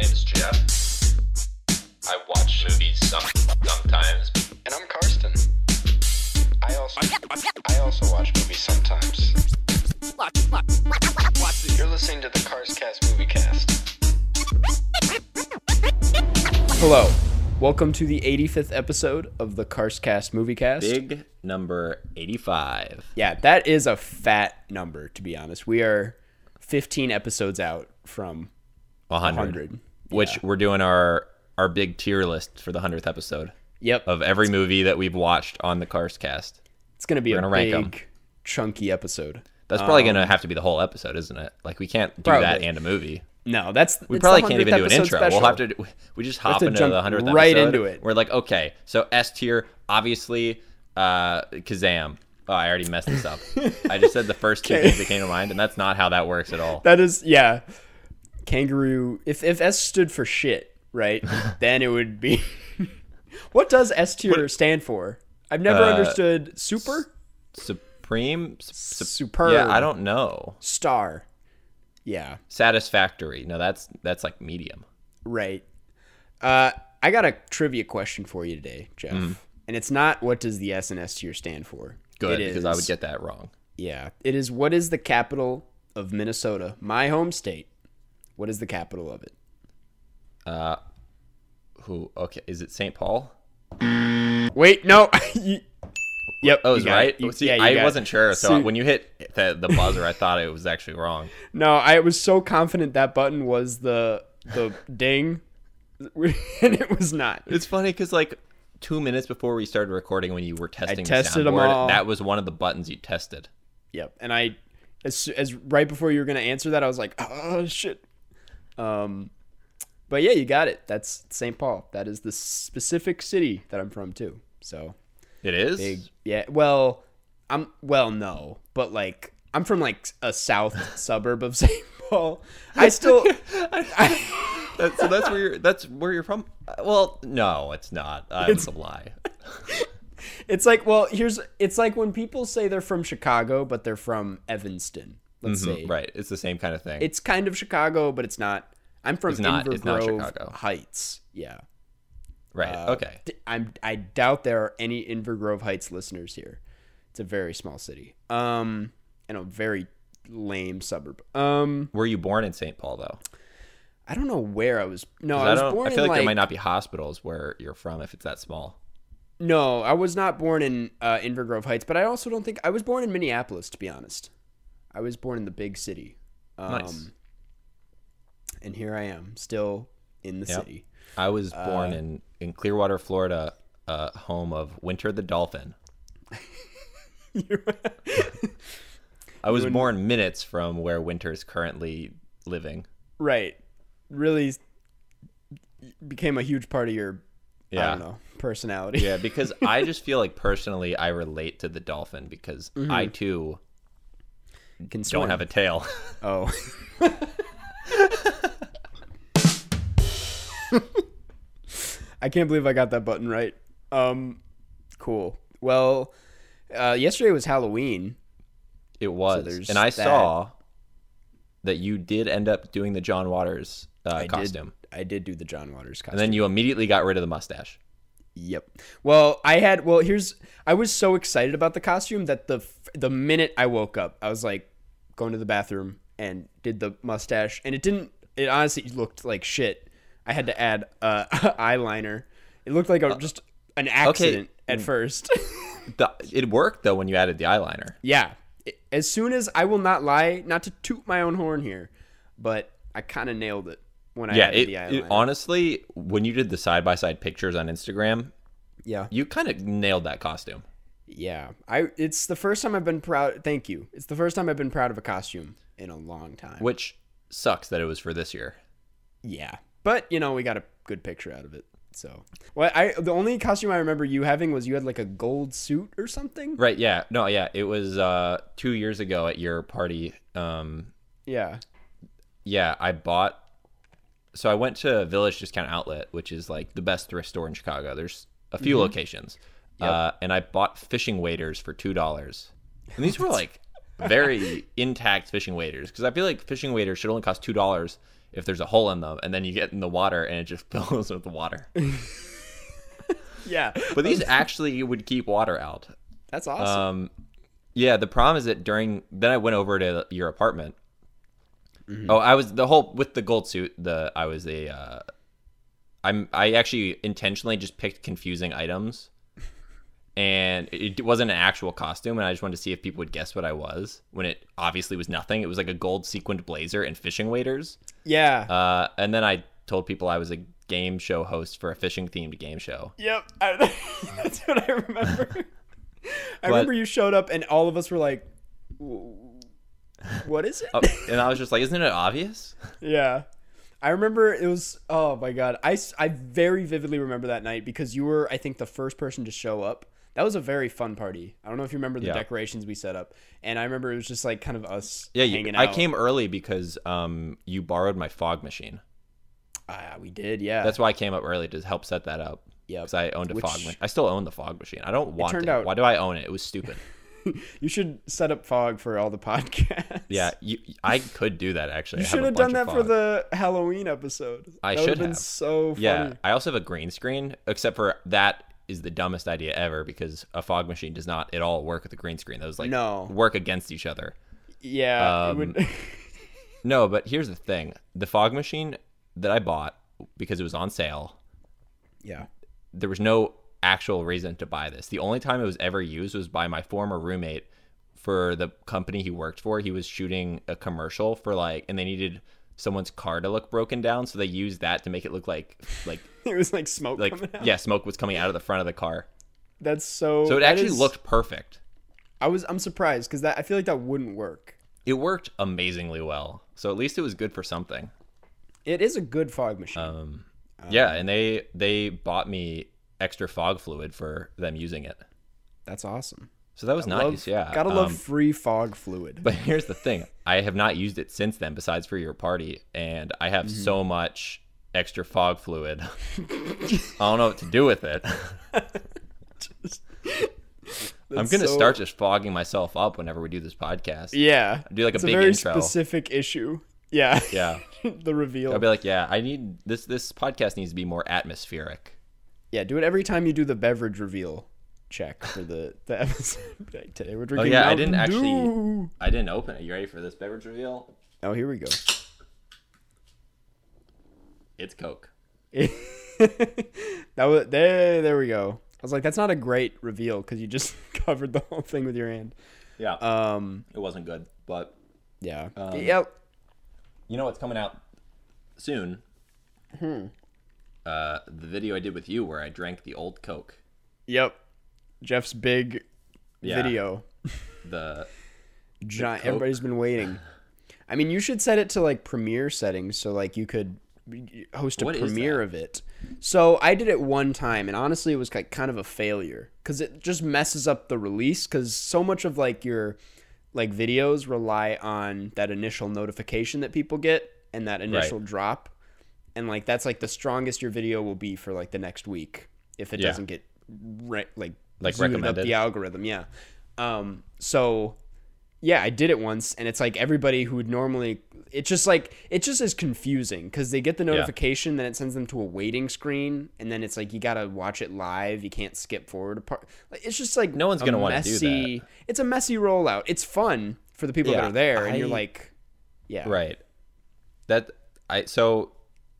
name is Jeff. I watch movies some, sometimes. And I'm Karsten. I also I also watch movies sometimes. You're listening to the Cars Cast Movie Cast. Hello. Welcome to the 85th episode of the Carscast Moviecast. Big number 85. Yeah, that is a fat number, to be honest. We are 15 episodes out from 100. 100. Which we're doing our our big tier list for the 100th episode Yep. of every movie that we've watched on the Cars cast. It's going to be we're a gonna rank big, chunky episode. That's probably going to have to be the whole episode, isn't it? Like we can't do that Um, and a movie. No, that's We probably can't even do an intro. special. We'll have to we just hop to into the 100th right episode. into it. We're like, okay, so S tier obviously uh Kazaam. Oh, I already messed this up. I just said the first two things that came to mind and that's not how that works at all. That is, yeah. Kangaroo. If if S stood for shit, right, then it would be. what does S tier stand for? I've never Uh, understood. Super, Supreme Sup- sup- superb, Yeah, I don't know. star. Yeah, Satisfactory. No, that's that's like medium. right. Uh, I got a trivia question for you today, Jeff. And it's not what does the S and S tier stand for. Good It because I would get that wrong. Yeah, it is. What is the capital of Minnesota, my home state? What is the capital of it? Uh, who? Okay, is it St. Paul? Wait, no. You- yep. Oh, was right. You- See, yeah, I wasn't sure, so See- when you hit the, the buzzer, I thought it was actually wrong. No, I was so confident that button was the the ding, and it was not. It's funny because like two minutes before we started recording, when you were testing I tested the 'em soundboard, all. that was one of the buttons you tested. Yep. And I, as as right before you were gonna answer that, I was like, oh shit. Um, but yeah, you got it. That's St. Paul. That is the specific city that I'm from too. So It is. big. Yeah. Well, I'm well, no, but like I'm from like a south suburb of St. Paul. I still. That- so that's where you're. That's where you're from. Uh, Well, no, it's not. Uh, it's a lie. It's like, well, here's it's like when people say they're from Chicago, but they're from Evanston. Let's say. Mm-hmm. Right. It's the same kind of thing. It's kind of Chicago, but it's not. I'm from It's not- Inver it's not Grove Chicago. Heights. Yeah. right. Uh, okay. I'm I doubt there are any Inver Grove Heights listeners here. It's a very small city. Um and a very lame suburb. Um Were you born in St. Paul though? I don't know where I was. No, I I, was born I feel like, like, there might not be hospitals where you're from if it's that small. No, I was not born in uh, Inver Grove Heights, but I also don't think I was born in Minneapolis. To be honest, I was born in the big city. Um, Nice. And here I am, still in the Yep. city. I was Uh, born in in Clearwater, Florida, uh, home of Winter the dolphin. I was born minutes from where Winter is currently living. right. Really became a huge part of your, I Yeah. don't know, personality. Yeah, because I just feel like personally I relate to the dolphin because I too Can don't have a tail. Oh. I can't believe I got that button right. Um, cool. Well, uh, yesterday was Halloween. It was, there's and I that. saw that you did end up doing the John Waters uh, I costume, did. I did do the John Waters costume. and then you immediately got rid of the mustache. Yep. Well, I had. Well, here's. I was so excited about the costume that the the minute I woke up, I was like going to the bathroom and did the mustache, and it didn't. It honestly looked like shit. I had to add uh, eyeliner. It looked like a just an accident at first. The, it worked though when you added the eyeliner. yeah. As soon as I will not lie, not to toot my own horn here, but I kind of nailed it when I Yeah, added it, the it honestly, when you did the side by side pictures on Instagram, yeah. you kind of nailed that costume. Yeah, I. It's the first time I've been proud. Thank you. It's the first time I've been proud of a costume in a long time. Which sucks that it was for this year. Yeah, but you know we got a good picture out of it. So, well, I the only costume I remember you having was you had like a gold suit or something. Right? Yeah. No. Yeah. It was uh, two years ago at your party. Um, Yeah. yeah, I bought. So I went to Village Discount Outlet, which is like the best thrift store in Chicago. There's a few locations, uh, and I bought fishing waders for two dollars. And these were like very intact fishing waders because I feel like fishing waders should only cost two dollars, if there's a hole in them, and then you get in the water and it just fills with water. Yeah, But these actually would keep water out. that's awesome. Um, yeah, the problem is that during then I went over to your apartment. Oh, I was the whole with the gold suit. The I was a. Uh, I'm I actually intentionally just picked confusing items, and it wasn't an actual costume, and I just wanted to see if people would guess what I was when it obviously was nothing. It was like a gold sequined blazer and fishing waders. yeah. Uh, and then I told people I was a game show host for a fishing themed game show. Yep, I, that's what I remember. I remember you showed up and all of us were like, "What is it?" Oh, and I was just like, "Isn't it obvious?" Yeah. I remember it was oh my god. I I very vividly remember that night because you were I think the first person to show up. That was a very fun party. I don't know if you remember the Yeah. decorations we set up. And I remember it was just like kind of us Yeah, you, I came early because um you borrowed my fog machine. Ah, we did, yeah. That's why I came up early to help set that up. Yeah, Because I owned a Which- fog machine. I still own the fog machine. I don't want it. turned out- Why do I own it? It was stupid. you should set up fog for all the podcasts. yeah, you, I could do that actually. You should a have done that for the Halloween episode. I that should been have. so funny. Yeah, I also have a green screen, except for that is the dumbest idea ever because a fog machine does not at all work with a green screen. Those like No. work against each other. Yeah. Um, would, No, but here's the thing: the fog machine that I bought because it was on sale, yeah. there was no actual reason to buy this. The only time it was ever used was by my former roommate for the company he worked for. He was shooting a commercial for like, and they needed someone's car to look broken down, so they used that to make it look like like It was like smoke like yeah, smoke was coming out of the front of the car. That's so So it actually is- looked perfect. I was I'm surprised because that I feel like that wouldn't work. It worked amazingly well. So at least it was good for something. It is a good fog machine. Um, yeah, and they they bought me extra fog fluid for them using it. That's awesome. So that was nice. Love- yeah, Gotta love Um, free fog fluid. But here's the thing: I have not used it since then, besides for your party, and I have Mm-hmm. so much extra fog fluid. I don't know what to do with it. I'm gonna so- start just fogging myself up whenever we do this podcast. Yeah. Do like a big a very intro. specific issue. Yeah. Yeah. the reveal. I'll be like, yeah, I need this. This podcast needs to be more atmospheric. yeah, do it every time you do the beverage reveal check for the, the episode. Today we're drinking. Oh drinking yeah, I didn't actually. Dew. I didn't open it. You ready for this beverage reveal? Oh, here we go. It's Coke. that was there. There we go. I was like, that's not a great reveal because you just covered the whole thing with your hand. Yeah, Um. it wasn't good, but Yeah. Um, yep. you know what's coming out soon? Hmm. Uh, the video I did with you where I drank the old Coke. Yep. Jeff's big Yeah. video. The Giant. Coke. Everybody's been waiting. I mean, you should set it to like premiere settings so like you could host a What premiere of it. So I did it one time, and honestly, it was like kind of a failure because it just messes up the release. Because so much of like your like videos rely on that initial notification that people get and that initial drop, and like that's like the strongest your video will be for like the next week if it Yeah. doesn't get re- like Like zooted up recommended? the algorithm. Yeah. Um. So yeah, I did it once, and it's like everybody who would normally, it's just like it just is confusing because they get the notification, then it sends them to a waiting screen, and then it's like you gotta watch it live. You can't skip forward a part. Like, it's just like No one's gonna wanna do messy- It's a messy rollout. It's fun for the people that are there, and you're like, yeah, right. That I so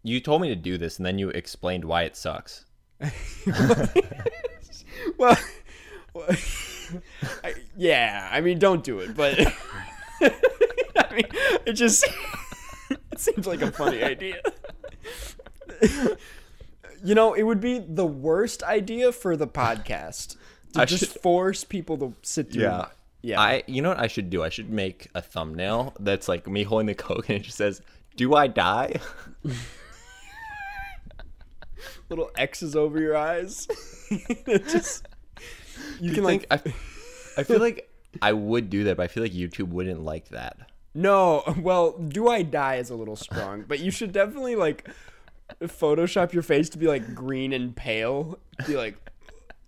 you told me to do this and then you explained why it sucks. Well, well, I, yeah. I mean, don't do it, but I mean, it just it seems like a funny idea. you know, it would be the worst idea for the podcast to I just should- force people to sit through. yeah. I you know what I should do? I should make a thumbnail that's like me holding the coke and it just says, "Do I die?" little X's over your eyes. Just you can like I, I feel like I would do that, but I feel like YouTube wouldn't like that. No, well, do I die is a little strong, but you should definitely like Photoshop your face to be like green and pale. Be like,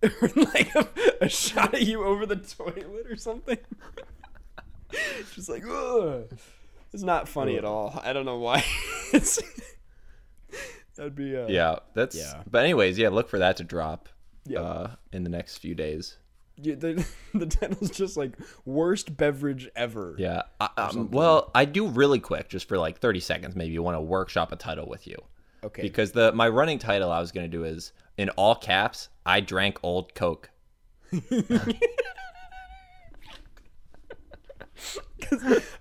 like a, a shot of you over the toilet or something. Just like, ugh. It's not funny at all. I don't know why. It's that'd be uh, Yeah, that's. Yeah. But anyways, yeah, look for that to drop. Yeah. Uh, in the next few days. Yeah, the the title's just like worst beverage ever. Yeah. I, um, well, I do really quick, just for like 30 seconds. Maybe you want to workshop a title with you. Okay. Because the my running title I was gonna do is in all caps. I drank old Coke.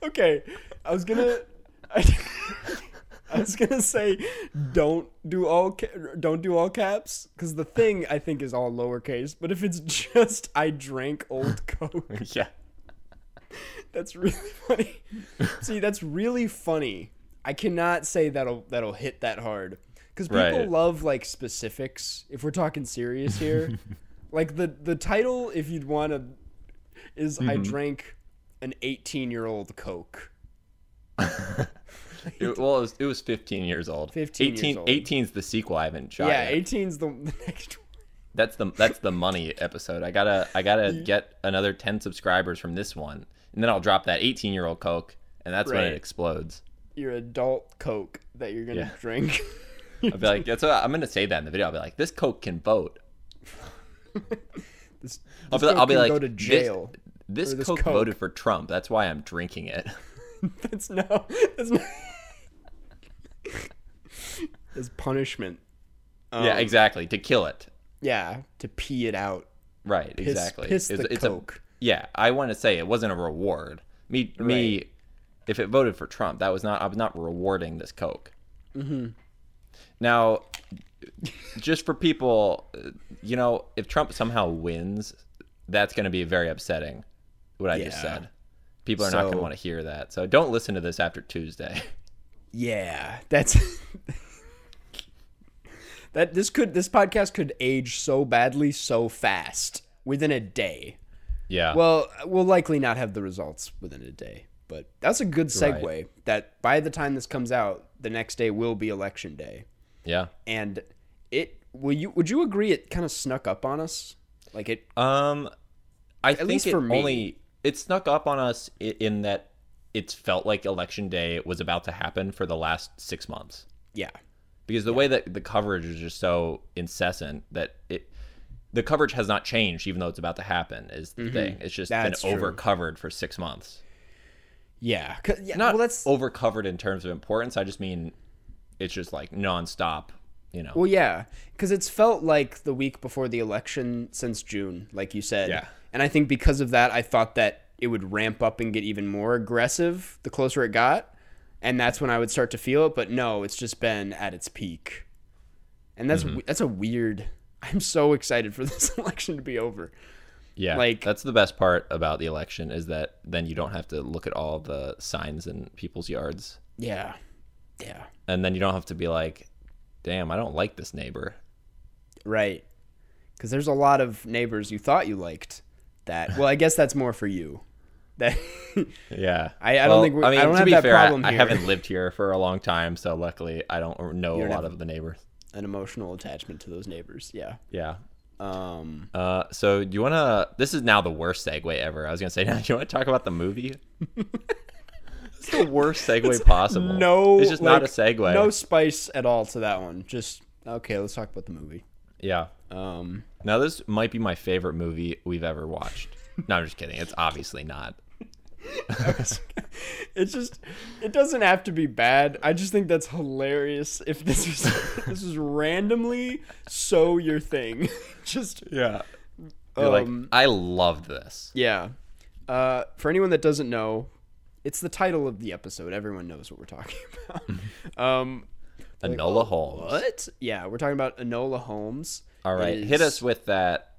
okay, I was gonna, I, I was gonna say, don't do all ca- don't do all caps because the thing I think is all lowercase. But if it's just I drank old Coke, yeah. that's really funny. See, that's really funny. I cannot say that'll that'll hit that hard because people Right. love like specifics. If we're talking serious here, like the the title, if you'd want to, is I Mm-hmm. drank an 18 year old Coke. It, well, it was, it was 15 years old. 15 years 18, old. 18's the sequel I haven't shot Yeah, yet. 18's the, the next one. That's the that's the money episode. I gotta I gotta get another 10 subscribers from this one, and then I'll drop that 18 year old Coke, and that's when Right. it explodes. Your adult Coke that you're gonna Yeah. drink. I'll be like, that's what, I'm gonna say that in the video. I'll be like, this Coke can vote. this, I'll this be, I'll be can like, go to "This- jail. This, Or this Coke, Coke." voted for Trump. That's why I'm drinking it. That's no. That's not. As punishment. yeah, Um, exactly. To kill it. Yeah, to pee it out. Right, Piss, exactly. Piss It's- the it's a- Coke. yeah, I want to say it wasn't a reward. Me, me, if it voted for Trump, that was not. I was not rewarding this Coke. Mm-hmm. Now, just for people, you know, if Trump somehow wins, that's going to be very upsetting. What I just said. People are not going to want to hear that. So don't listen to this after Tuesday. Yeah, that's. that this could this podcast could age so badly so fast within a day. yeah. Well, we'll likely not have the results within a day, but that's a good segue. Right. That by the time this comes out, the next day will be election day, yeah. and it will you would you agree it kind of snuck up on us? Like it Um, I think least it for me. only it snuck up on us in that it's felt like election day was about to happen for the last six months yeah. because the way that the coverage is just so incessant that it the coverage has not changed even though it's about to happen is the thing. It's just Mm-hmm. That's been over covered for six months. Yeah. yeah, Not well that's over covered in terms of importance. I just mean it's just like nonstop. You know. Well, yeah, because it's felt like the week before the election since June, like you said. Yeah. And I think because of that, I thought that it would ramp up and get even more aggressive the closer it got, and that's when I would start to feel it. But no, it's just been at its peak, and that's Mm-hmm. that's a weird. I'm so excited for this election to be over. Yeah, Like- that's the best part about the election is that then you don't have to look at all the signs in people's yards, Yeah. Yeah. and then you don't have to be like, "Damn, I don't like this neighbor." Right. Because there's a lot of neighbors you thought you liked. That well, I guess that's more for you. That Yeah, I- I don't think we- I don't to have be that fair, I- problem I, here. haven't lived here for a long time, so luckily I don't know a don't lot of the neighbors. an emotional attachment to those neighbors. Yeah. Yeah. Um. Uh, so do you want to? This is now the worst segue ever. I was gonna say, now do you want to talk about the movie? it's the worst segue possible. No, it's just not a segue. No spice at all to that one. Just okay. Let's talk about the movie. Yeah. Um, Now this might be my favorite movie we've ever watched. no, I'm just kidding. It's obviously not. it's just it doesn't have to be bad. I just think that's hilarious. If this is this is randomly so your thing, just Yeah. like Um, I loved this. yeah. Uh, for anyone that doesn't know, it's the title of the episode. Everyone knows what we're talking about. um, like, Enola oh, Holmes. What? Yeah, we're talking about Enola Holmes. All right, It hit us with that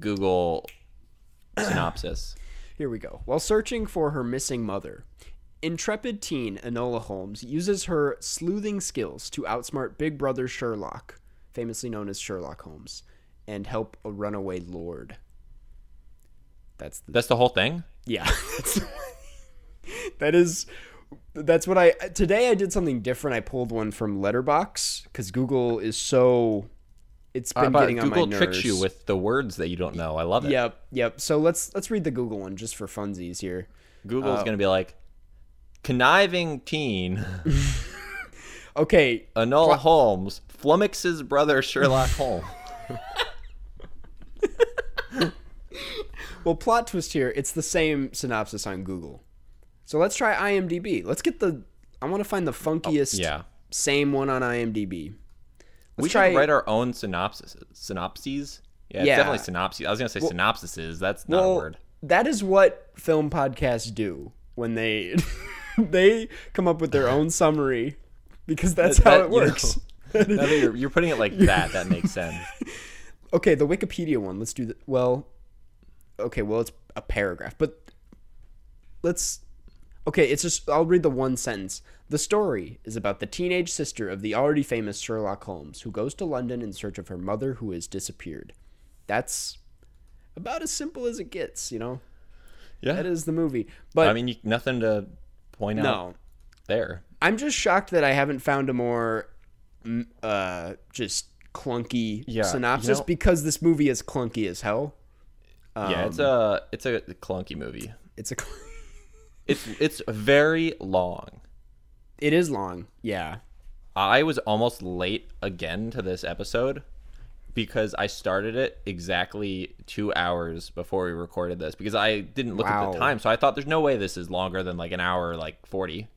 Google synopsis. Here we go. While searching for her missing mother, intrepid teen Enola Holmes uses her sleuthing skills to outsmart Big Brother Sherlock, famously known as Sherlock Holmes, and help a runaway lord. That's the That's the whole thing. yeah. That is that's what I today I did something different. I pulled one from Letterboxd because Google is so it's been Uh, but getting on Google my nerves. Google tricks you with the words that you don't know. I love it. Yep, yep. So let's let's read the Google one just for funsies here. Google's Uh, gonna be like conniving teen. Okay, Enola Holmes flummoxes brother Sherlock Holmes. well, plot twist here. It's the same synopsis on Google. So let's try IMDb. Let's get the. I want to find the oh, funkiest. Oh, yeah. Same one on IMDb. Let's we try. should write our own synopsis. Synopses? Yeah, it's Yeah. definitely synopses. I was gonna say synopsises. That's not a word. that is what film podcasts do when they they come up with their own summary because that's how That- it you know, works. that you're, you're putting it like that. That makes sense. Okay, the Wikipedia one. Let's do the well. Okay, well it's a paragraph, but let's. Okay, it's just I'll read the one sentence. The story is about the teenage sister of the already famous Sherlock Holmes, who goes to London in search of her mother who has disappeared. That's about as simple as it gets, you know. Yeah. That is the movie. But I mean, you, nothing to point out there. I'm just shocked that I haven't found a more mm, uh just clunky Yeah, you synopsis know- because this movie is clunky as hell. yeah, it's a it's a clunky movie. It's a It's it's very long. it is long. Yeah. I was almost late again to this episode because I started it exactly two hours before we recorded this because I didn't look at the time. So I thought there's no way this is longer than like an hour, like 40.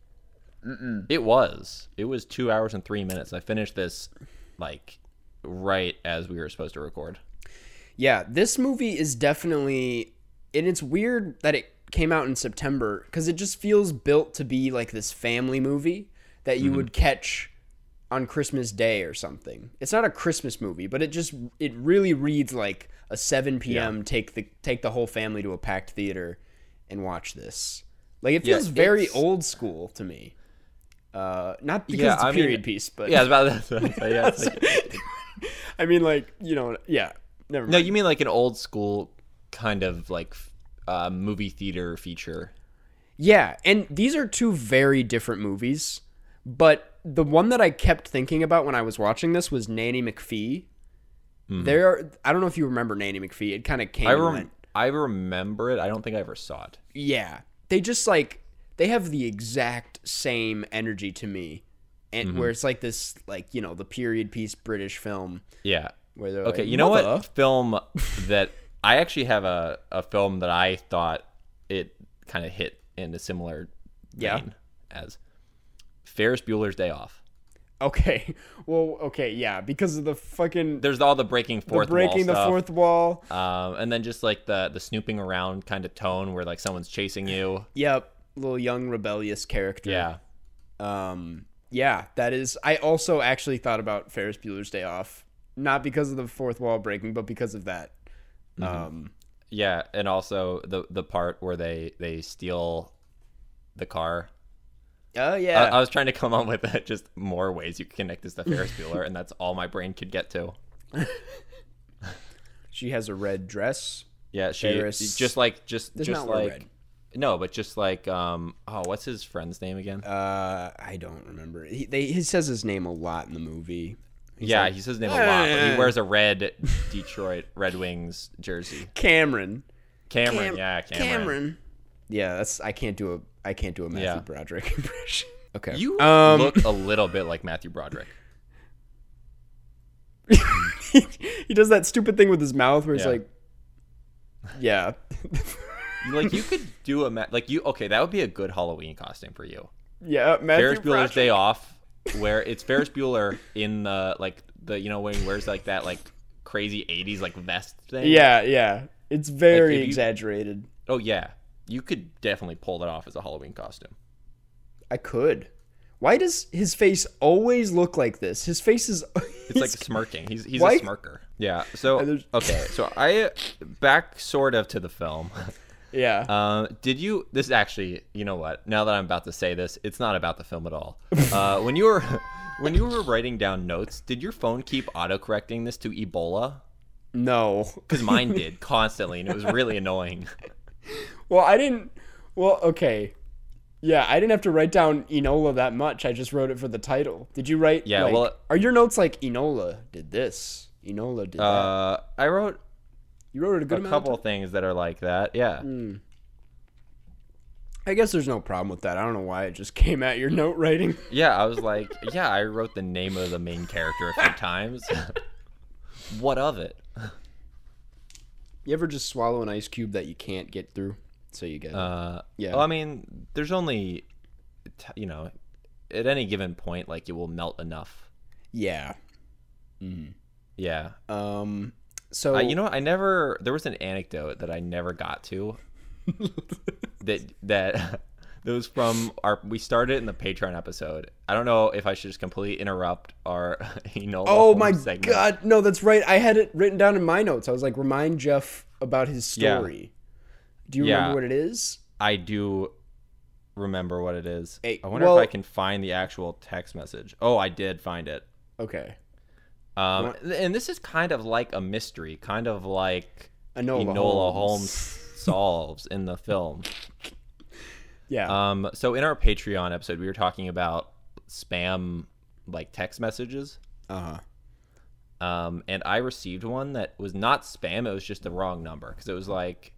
It was. It was two hours and three minutes. I finished this like right as we were supposed to record. Yeah, this movie is definitely and it's weird that it came out in September cuz it just feels built to be like this family movie that Mm-hmm. you would catch on Christmas Day or something. It's not a Christmas movie, but it just it really reads like a 7 p.m. take the take the whole family to a packed theater and watch this. Like it Yeah, feels very old school to me. Uh, not because Yeah, it's a I mean- period piece, but Yeah, about that. yeah, like- I mean, like you know, yeah. Never mind. no, you mean like an old school kind of like uh, movie theater feature. Yeah, and these are two very different movies, but the one that I kept thinking about when I was watching this was Nanny McPhee. There, I don't know if you remember Nanny McPhee. It kind of came. I and rem- went. I remember it. I don't think I ever saw it. Yeah, they just like they have the exact same energy to me, and Mm-hmm. where it's like this, like you know, the period piece British film Yeah. where they're Okay, like, you know what film that I actually have a, a film that I thought it kind of hit in a similar Yeah. vein as Ferris Bueller's Day Off. Okay, well, okay, yeah, because of the fucking There's all the breaking the fourth breaking the stuff, fourth wall. um, and then just like the the snooping around kind of tone where like someone's chasing you. Yep, little young rebellious character. Yeah, Um, yeah, that is. I also actually thought about Ferris Bueller's Day Off, not because of the fourth wall breaking, but because of that. Um, yeah, and also the the part where they they steal the car. oh yeah, I was trying to come up with uh, just more ways you could connect this to Ferris Bueller, and that's all my brain could get to. she has a red dress. Yeah, she Ferris- just like just Does just not like red. no, but just like um oh, what's his friend's name again? Uh, I don't remember. He they, he says his name a lot in the movie. He's yeah, like, he says his name a lot, but "Eh." he wears a red Detroit Red Wings jersey. Cameron. Cameron, Cam- yeah, Cameron. Yeah, that's I can't do a I can't do a Matthew Yeah. Broderick impression. Okay. You um, look a little bit like Matthew Broderick. he does that stupid thing with his mouth where he's Yeah. like, yeah, Like you could do a ma- like you okay, that would be a good Halloween costume for you. yeah. Matthew Ferris Bueller's Broderick. Day Off, where it's Ferris Bueller in the like the you know when he wears like that like crazy '80s like vest thing. Yeah, yeah. It's very you- exaggerated. Oh yeah, you could definitely pull that off as a Halloween costume. I could. Why does his face always look like this? His face is. It's like smirking. He's he's Why- a smirker. Yeah. So okay. So I back sort of to the film. yeah. Um, did you? This is actually, you know what? Now that I'm about to say this, it's not about the film at all. Uh, when you were when you were writing down notes, did your phone keep autocorrecting this to Ebola? no. Because mine did constantly, and it was really annoying. Well, I didn't. Well, okay. Yeah, I didn't have to write down Enola that much. I just wrote it for the title. Did you write? Yeah, like- well- are your notes like Enola did this? Enola did that. Uh, I wrote You wrote it a good a amount. couple of things that are like that. Yeah. I guess there's no problem with that. I don't know why it just came at your note writing. Yeah, I was like, yeah, I wrote the name of the main character a few times. what of it? You ever just swallow an ice cube that you can't get through? So you get Uh, Yeah. Well, I mean, there's only, you know, at any given point, like it will melt enough. yeah. Yeah. Um. So Uh, you know what? I never. There was an anecdote that I never got to. that that that was from our. We started in the Patreon episode. I don't know if I should just completely interrupt our Enola Oh my segment. god! No, that's right. I had it written down in my notes. I was like, remind Jeff about his Yeah. story. Do you Yeah. remember what it is? I do remember what it is. Hey, I wonder well- if I can find the actual text message. Oh, I did find it. Okay. Um, and this is kind of like a mystery, kind of like Enola, Enola Holmes. Holmes solves in the film. Yeah. Um, so in our Patreon episode, we were talking about spam like text messages. Uh huh. Um, and I received one that was not spam; it was just the wrong number because it was like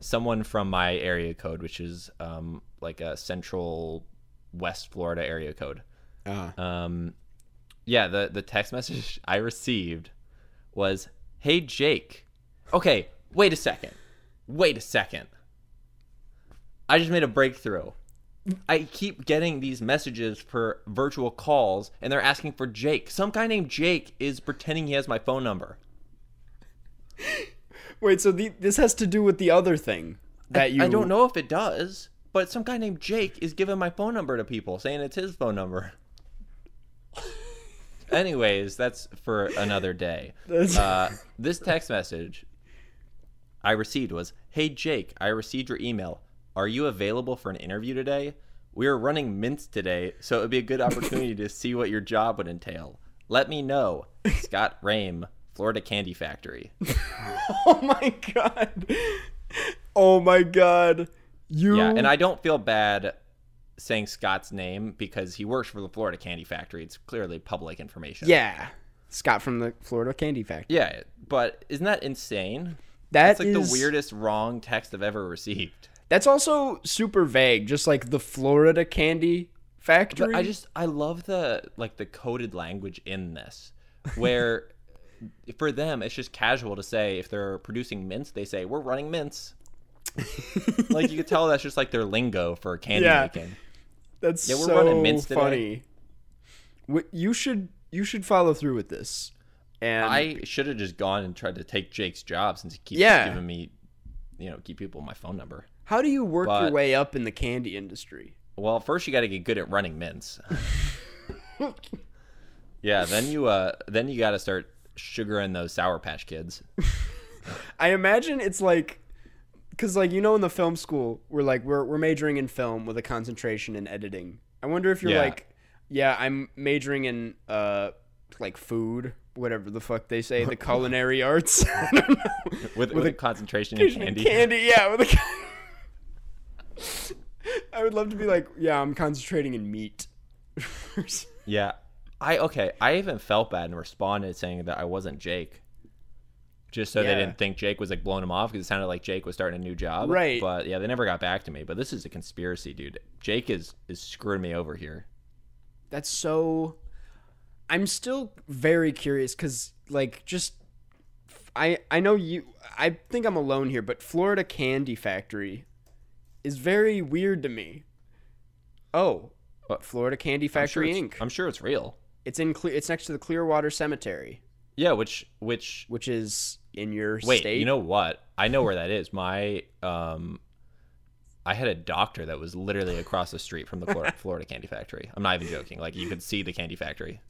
someone from my area code, which is um, like a central West Florida area code. Uh huh. Um, yeah, the the text message I received was, "Hey Jake." Okay, wait a second. Wait a second. I just made a breakthrough. I keep getting these messages for virtual calls, and they're asking for Jake. Some guy named Jake is pretending he has my phone number. Wait. So the, this has to do with the other thing that you. I don't know if it does, but some guy named Jake is giving my phone number to people, saying it's his phone number. Anyways, that's for another day. Uh, this text message I received was Hey Jake, I received your email. Are you available for an interview today? We are running mints today, so it would be a good opportunity to see what your job would entail. Let me know. Scott Rame, Florida Candy Factory. Oh my god. Oh my god. You. Yeah, and I don't feel bad saying Scott's name because he works for the Florida Candy Factory. It's clearly public information. Yeah. Scott from the Florida Candy Factory. Yeah, but isn't that insane? That That's like is- the weirdest wrong text I've ever received. That's also super vague. Just like the Florida Candy Factory. But I just I love the like the coded language in this where for them it's just casual to say if they're producing mints they say we're running mints. like you could tell that's just like their lingo for candy Yeah. making. That's Yeah, we're so running mints today. funny. You should you should follow through with this. And I should have just gone and tried to take Jake's job since he keeps Yeah. giving me, you know, keep people my phone number. how do you work your way up in the candy industry? Well, first you got to get good at running mints. yeah, then you uh, then you got to start sugaring those Sour Patch Kids. I imagine it's like because like you know in the film school we're like we're we're majoring in film with a concentration in editing. I wonder if you're Yeah. like yeah I'm majoring in uh like food whatever the fuck they say the culinary arts. I don't know. with, with, With a, a- concentration in Candy. candy. yeah. With a, I would love to be like, yeah, I'm concentrating in meat. Yeah, I okay. I even felt bad and responded saying that I wasn't Jake, just so they didn't think Jake was like blowing him off because it sounded like Jake was starting a new job. Right. But yeah, they never got back to me. But this is a conspiracy, dude. Jake is is screwing me over here. That's so. I'm still very curious because, like, just I I know you. I think I'm alone here, but Florida Candy Factory is very weird to me. Oh, what? Florida Candy I'm sure Factory Inc. I'm sure it's real. It's in Cle- it's next to the Clearwater Cemetery, Yeah, which which which is in your Wait, state. you know what? I know where that is. My um I had a doctor that was literally across the street from the Florida, Candy Factory. I'm not even joking. Like you could see the candy factory.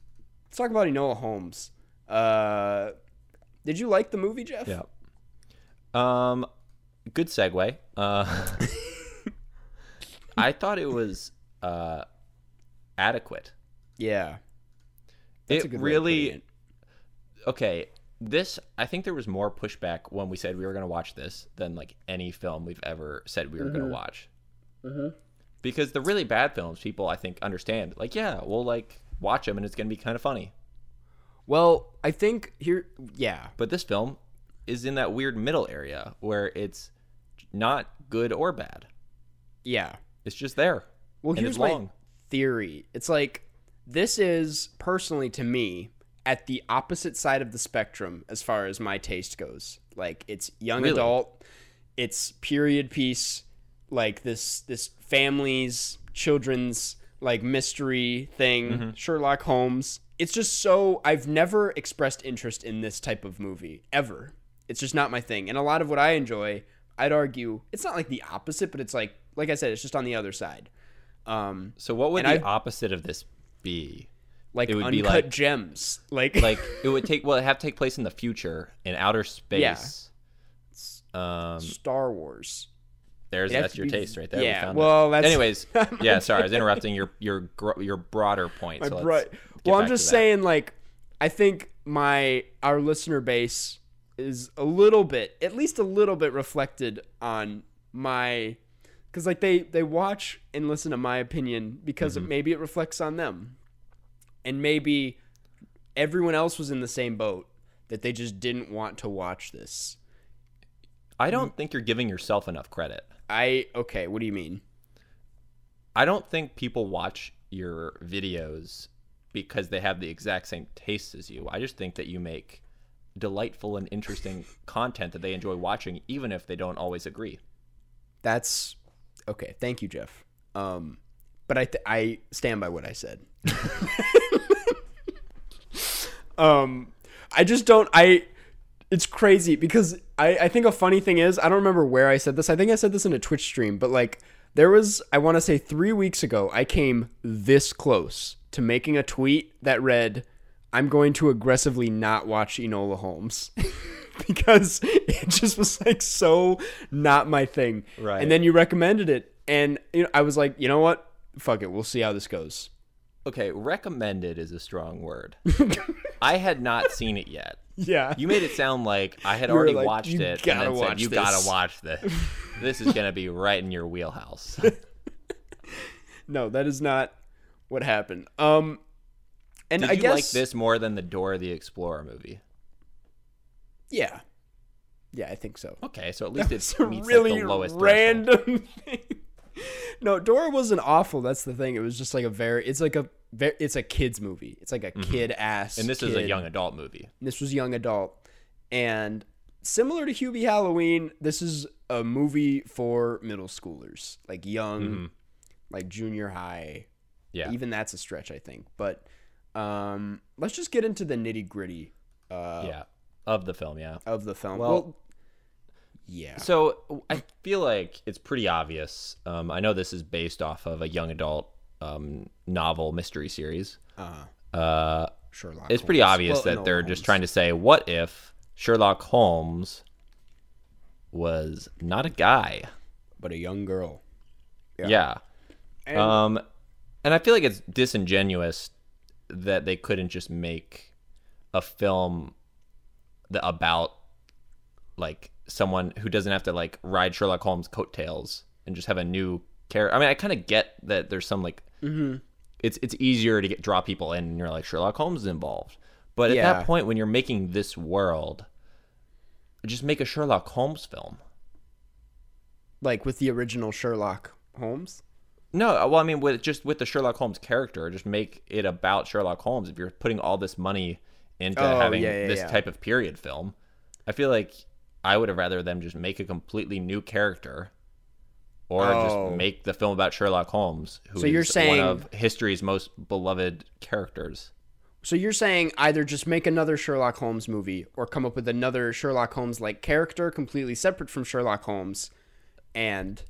Let's talk about Enola Holmes. Uh, did you like the movie, Jeff? Yeah. Um good segue. Uh I thought it was uh adequate. Yeah. That's it good way of putting really okay this i think there was more pushback when we said we were going to watch this than like any film we've ever said we were Mm-hmm. going to watch because the really bad films people i think understand like yeah we'll like watch them and it's going to be kind of funny Well, I think here, yeah, but this film is in that weird middle area where it's not good or bad yeah. It's just there. Well, and here's it's my long. theory. It's like this is personally to me at the opposite side of the spectrum as far as my taste goes. Like it's young Really? adult, it's period piece, like this this families, children's like mystery thing, Mm-hmm. Sherlock Holmes. It's just so I've never expressed interest in this type of movie ever. It's just not my thing. And a lot of what I enjoy, I'd argue, it's not like the opposite, but it's like like I said, it's just on the other side. Um, So what would the I've- opposite of this be? Like It would uncut be like- gems, like Like it would take well, it have to take place in the future in outer space. Um, Star Wars. there's It'd that's your be- taste right there. We yeah, found well, that's- anyways. yeah, sorry, I was interrupting your your your broader point. My so bro- well, I'm just saying, like, I think my our listener base is a little bit, at least a little bit, reflected on my, because like they they watch and listen to my opinion because Mm-hmm. it, maybe it reflects on them, and maybe everyone else was in the same boat that they just didn't want to watch this. I don't think you're giving yourself enough credit. I okay, what do you mean? I don't think people watch your videos because they have the exact same tastes as you. I just think that you make delightful and interesting content that they enjoy watching, even if they don't always agree. That's okay. Thank you, Jeff. Um, but I th- I stand by what I said. um, I just don't. I. It's crazy because I I think a funny thing is I don't remember where I said this. I think I said this in a Twitch stream, but like there was I want to say three weeks ago I came this close to making a tweet that read. I'm going to aggressively not watch Enola Holmes because it just was like so not my thing. Right. And then you recommended it, and you know, I was like, you know what? Fuck it. We'll see how this goes. Okay, recommended is a strong word. I had not seen it yet. Yeah. You made it sound like I had You already like, watched it gotta and then said, "You this." gotta watch this. this is gonna be right in your wheelhouse." no, that is not what happened. Um, and Did I you guess like this more than the Dora the Explorer movie? Yeah. Yeah, I think so. Okay, so at least It's really like the lowest threshold. random thing. No, Dora wasn't awful. That's the thing. It was just like a very. It's like a. Very, it's a kids movie. It's like a kid ass. Mm-hmm. And this is a young adult movie. This was young adult, and similar to Hubie Halloween, this is a movie for middle schoolers, like young, like junior high. Mm-hmm. Yeah. Even that's a stretch, I think. But um, let's just get into the nitty gritty uh, yeah. Of the film, yeah. of the film. Well- Well, yeah. So I feel like it's pretty obvious. Um, I know this is based off of a young adult um, novel mystery series. Uh, Uh, Sherlock. it's pretty Holmes. obvious Well, that Enola they're just trying to say, what if Sherlock Holmes was not a guy? but a young girl. Yeah. And- um, and I feel like it's disingenuous that they couldn't just make a film that about like someone who doesn't have to like ride Sherlock Holmes' coattails and just have a new character. I mean, I kind of get that there's some like Mm-hmm. it's it's easier to get draw people in, and you're like Sherlock Holmes is involved. But at Yeah. that point, when you're making this world, just make a Sherlock Holmes film. like with the original Sherlock Holmes. No, uh, well, I mean, with just with the Sherlock Holmes character, just make it about Sherlock Holmes. If you're putting all this money into Oh, having yeah, yeah, this type of period film, I feel like I would have rather them just make a completely new character, or Oh. just make the film about Sherlock Holmes, who is So you're saying- one of history's most beloved characters. So you're saying either just make another Sherlock Holmes movie or come up with another Sherlock Holmes like character completely separate from Sherlock Holmes and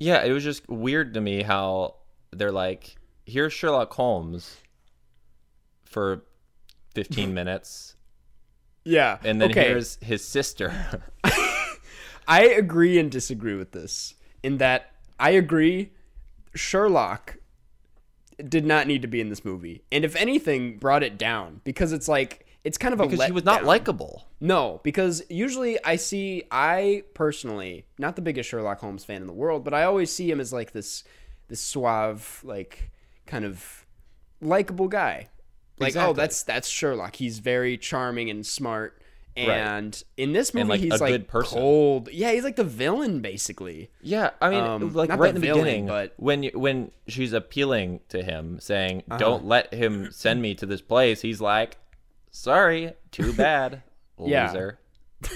Yeah, it was just weird to me how they're like, here's Sherlock Holmes for 15 minutes, yeah. and then okay. here's his sister. I agree and disagree with this in that I agree Sherlock did not need to be in this movie. And if anything brought it down because it's like it's kind of a because he was not likable. No, because usually I see I personally not the biggest Sherlock Holmes fan in the world, but I always see him as like this this suave, like kind of likable guy. Like, oh, that's that's Sherlock. He's very charming and smart And in this movie, like, he's a like good person. cold. Yeah, he's like the villain basically. Yeah, I mean, Um, like right the in the villain, beginning, but- when you, when she's appealing to him, saying, Uh-huh. "Don't let him send me to this place," he's like, "Sorry, too bad, loser."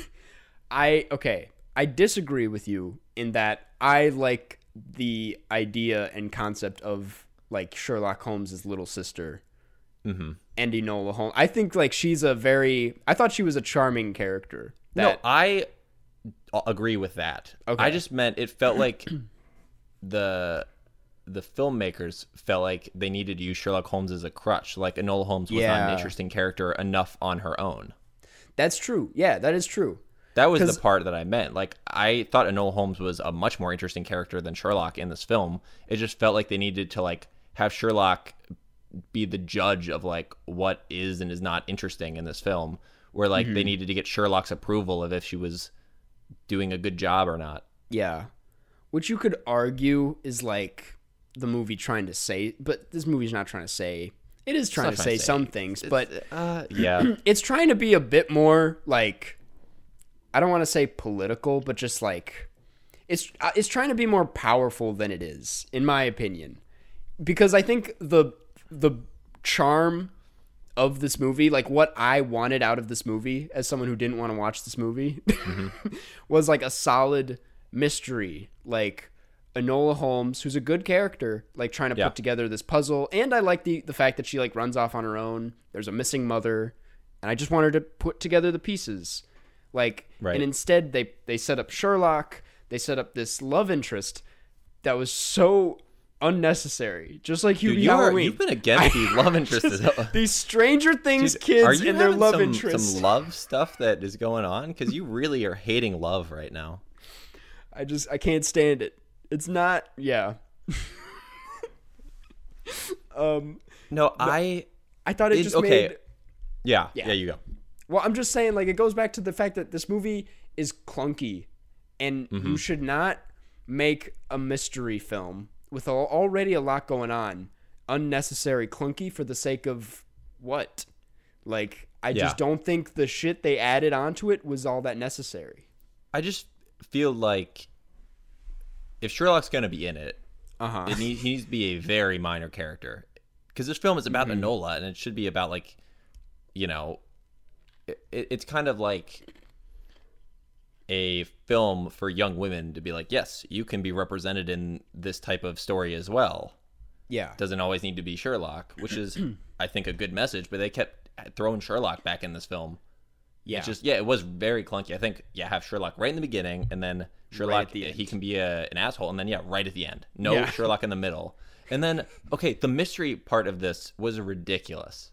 I okay. I disagree with you in that I like the idea and concept of like Sherlock Holmes' little sister, Mhm. and Enola Holmes. I think like she's a very. I thought she was a charming character. No, I agree with that. Okay. I just meant it felt like the the filmmakers felt like they needed to use Sherlock Holmes as a crutch. Like Enola Holmes was not an interesting character enough on her own. that's true. Yeah, that is true. That was the part that I meant. Like I thought Enola Holmes was a much more interesting character than Sherlock in this film. It just felt like they needed to like have Sherlock be the judge of like what is and is not interesting in this film. Where like Mm-hmm. they needed to get Sherlock's approval of if she was doing a good job or not. Yeah, which you could argue is like the movie trying to say, but this movie's not trying to say. It is trying to trying say to say. some things, but Uh, yeah. it's trying to be a bit more like I don't want to say political, but just like it's uh, it's trying to be more powerful than it is, in my opinion. Because I think the the charm of this movie, like what I wanted out of this movie as someone who didn't want to watch this movie, was like a solid mystery, like Enola Holmes, who's a good character, like trying to Yeah. put together this puzzle. And I like the the fact that she like runs off on her own. There's a missing mother, and I just wanted to put together the pieces. Like, Right. and instead they they set up Sherlock. They set up this love interest that was so unnecessary. Just like Dude, you are, you've been against the love interest. These Stranger Things Dude, kids and their love some, interest. Some love stuff that is going on because you really are hating love right now. I just I can't stand it. It's not yeah. um No, I. I thought it It- just okay. made Yeah, Yeah. yeah, you go. Well, I'm just saying like it goes back to the fact that this movie is clunky and Mm-hmm. you should not make a mystery film with al- already a lot going on unnecessary clunky for the sake of what? Like I Yeah. just don't think the shit they added onto it was all that necessary. I just feel like if Sherlock's gonna be in it, Uh-huh. it need, he needs to be a very minor character because this film is about Mm-hmm. Enola and it should be about like, you know, it, it's kind of like a film for young women to be like, yes, you can be represented in this type of story as well. Yeah. Doesn't always need to be Sherlock, which is, I think, a good message. But they kept throwing Sherlock back in this film. Yeah. It's just yeah, it was very clunky. I think yeah, have Sherlock right in the beginning, and then Sherlock the he can be a, an asshole, and then yeah, right at the end. No Yeah. Sherlock in the middle, and then okay, the mystery part of this was ridiculous.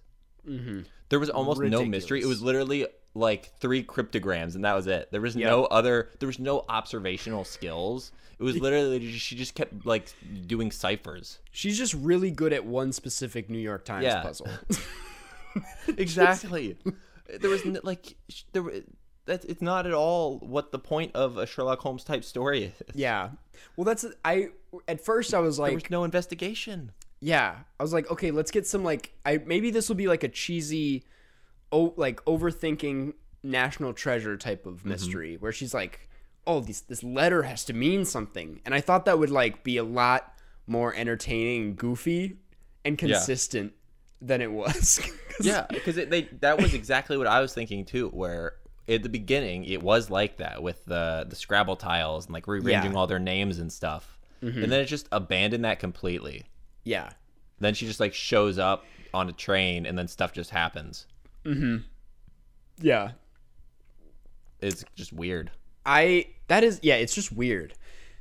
Mm-hmm. There was almost no mystery. It was literally like three cryptograms, and that was it. There was no other. There was no observational skills. It was literally just, she just kept like doing ciphers. She's just really good at one specific New York Times Yeah. puzzle. Exactly. there was like there were. That's it's not at all what the point of a Sherlock Holmes type story is. yeah. Well, that's I at first I was like, There was no investigation. Yeah, I was like, okay, let's get some like I maybe this will be like a cheesy, oh like overthinking national treasure type of mm-hmm. mystery where she's like, oh this this letter has to mean something, and I thought that would like be a lot more entertaining, goofy, and consistent than it was. 'Cause- Yeah, because they that was exactly what I was thinking too. Where at the beginning it was like that with the the Scrabble tiles and like rearranging Yeah. all their names and stuff, mm-hmm. and then it just abandoned that completely. Yeah, Then she just like shows up on a train, and then stuff just happens. Mm-hmm. yeah. It's just weird. I that is yeah, it's just weird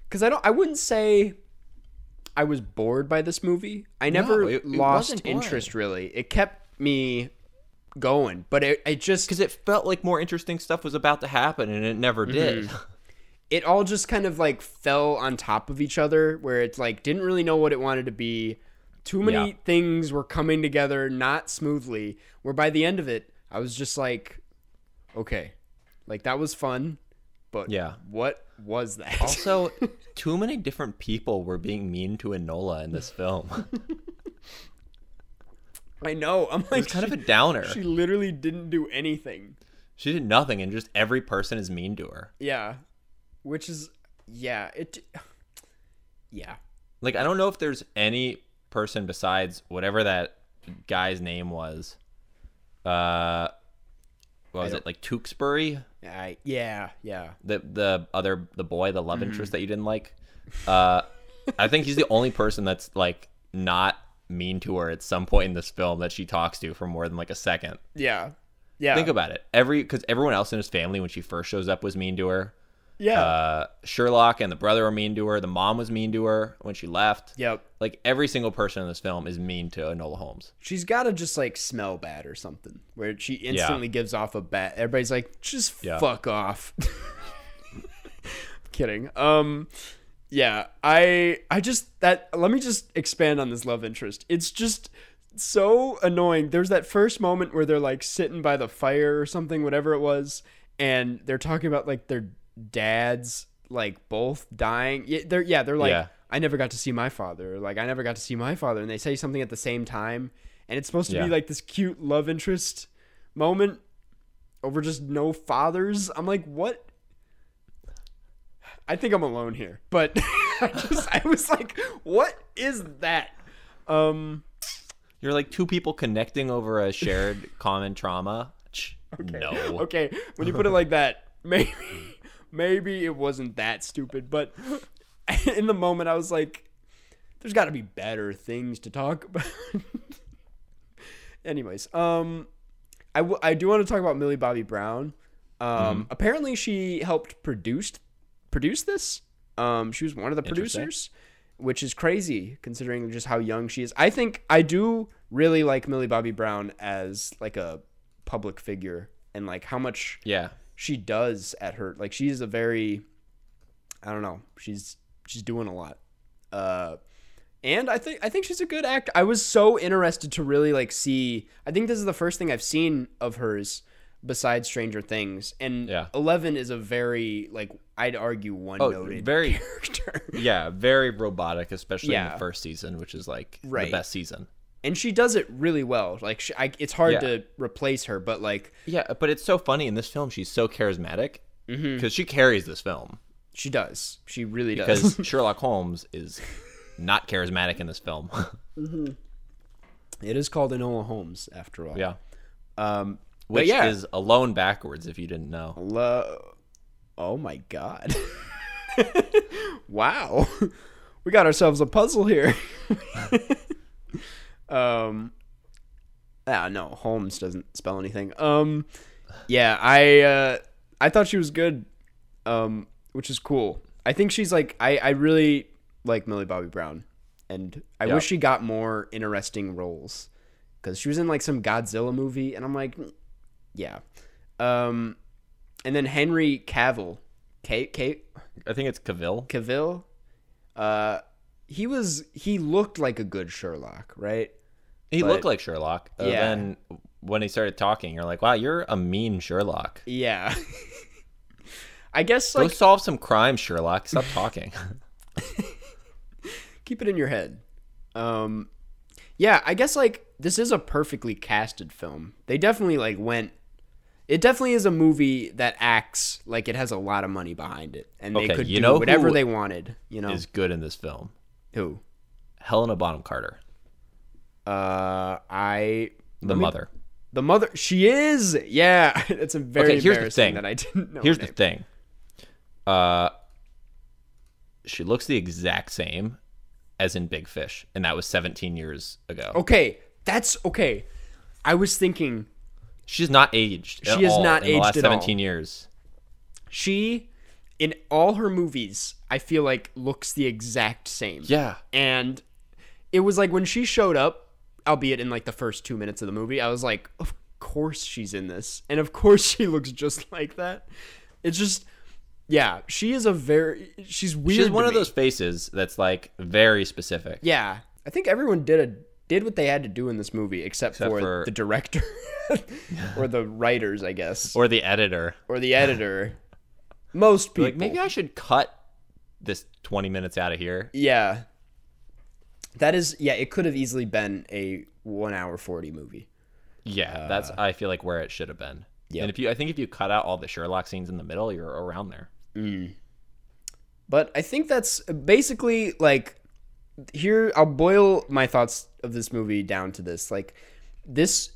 because I don't I wouldn't say I was bored by this movie. I never it- it lost wasn't interest really. It kept me going, but it it just Because it felt like more interesting stuff was about to happen, and it never mm-hmm. did. it all just kind of like fell on top of each other where it's like didn't really know what it wanted to be. Too many Yeah. things were coming together not smoothly. Where by the end of it, I was just like, okay, like that was fun, but Yeah. what was that? Also, too many different people were being mean to Enola in this film. I know. I'm like It's kind of a downer. She literally didn't do anything. She did nothing, and just every person is mean to her. Yeah. Which is yeah, it yeah. Like I don't know if there's any person besides whatever that guy's name was. Uh, what was it like Tewksbury? I yeah, yeah. The the other the boy, the Mm-hmm. love interest that you didn't like. Uh, I think he's the only person that's like not mean to her at some point in this film that she talks to for more than like a second. Yeah. Yeah. Think about it. Every because everyone else in his family when she first shows up was mean to her. Yeah. Uh, Sherlock and the brother were mean to her. The mom was mean to her when she left. yep. Like every single person in this film is mean to Enola Holmes. She's got to just like smell bad or something where she instantly gives off a bat. everybody's like just Yeah. fuck off. Kidding. Um yeah, I I just that let me just expand on this love interest. It's just so annoying. There's that first moment where they're like sitting by the fire or something whatever it was and they're talking about like their dads like both dying. Yeah, they're yeah, they're like Yeah. I never got to see my father. Like I never got to see my father, and they say something at the same time, and it's supposed to Yeah. be like this cute love interest moment over just no fathers. I'm like, what? I think I'm alone here, but I just I was like, what is that? Um, You're like two people connecting over a shared common trauma. Ch- No. okay, when you put it like that, maybe maybe it wasn't that stupid, but in the moment I was like, there's got to be better things to talk about. Anyways, um, I, w- I do want to talk about Millie Bobby Brown. Um, apparently she helped produce produce this. Um, she was one of the producers, which is crazy considering just how young she is. I think I do really like Millie Bobby Brown as like a public figure and like how much Yeah. She does at her like she's a very I don't know. She's she's doing a lot. Uh and I think I think she's a good act. I was so interested to really like see I think this is the first thing I've seen of hers besides Stranger Things. And Yeah. Eleven is a very like I'd argue one noted very- character. Yeah, very robotic, especially in the first season, which is like Right. the best season. And she does it really well. Like she, I, it's hard Yeah. to replace her, but like Yeah, but it's so funny in this film. She's so charismatic because Mm-hmm. she carries this film. she does. She really does. Because Sherlock Holmes is not charismatic in this film. it is called Enola Holmes after all. yeah, Um which yeah. is alone backwards if you didn't know. Lo- oh my god. wow. We got ourselves a puzzle here. Um Ah, no, Holmes doesn't spell anything. Um yeah, I uh I thought she was good. Um which is cool. I think she's like I I really like Millie Bobby Brown and I Yeah. wish she got more interesting roles cuz she was in like some Godzilla movie and I'm like yeah. Um, and then Henry Cavill, Kate, Kate I think it's Cavill. Cavill, uh, he was he looked like a good Sherlock, right? He but- looked like Sherlock. Yeah. Then when he started talking, you're like, wow, you're a mean Sherlock. Yeah. I guess Go like solve some crimes, Sherlock. Stop talking. keep it in your head. Um, yeah, I guess like this is a perfectly casted film. They definitely like went. It definitely is a movie that acts like it has a lot of money behind it, and they could you do know whatever they wanted. You know is good in this film. who? Helena Bonham Carter, Uh, I the me- mother. The mother, she is. Yeah, it's a very Okay, here's the thing. that I didn't know. Here's her the thing. Uh, she looks the exact same as in Big Fish, and that was 17 years ago. Okay, that's okay. I was thinking She's not aged. at She is all not in the last aged at all. 17 years. she, in all her movies, I feel like looks the exact same. Yeah. and it was like when she showed up, albeit in like the first two minutes of the movie, I was like, of course she's in this, and of course she looks just like that. It's just, yeah, she is a very she's weird. She's one of those faces that's like very specific. Yeah, I think everyone did a did what they had to do in this movie, except, Except for, for- the director or the writers, I guess, or, the editor. Or the editor. Most people, Like maybe I should cut this 20 minutes out of here. yeah. That is, yeah. It could have easily been a one hour forty movie. Yeah, that's Uh. I feel like where it should have been. Yeah, And if you, I think if you cut out all the Sherlock scenes in the middle, you're around there. But I think that's basically like here. I'll boil my thoughts of this movie down to this: like this,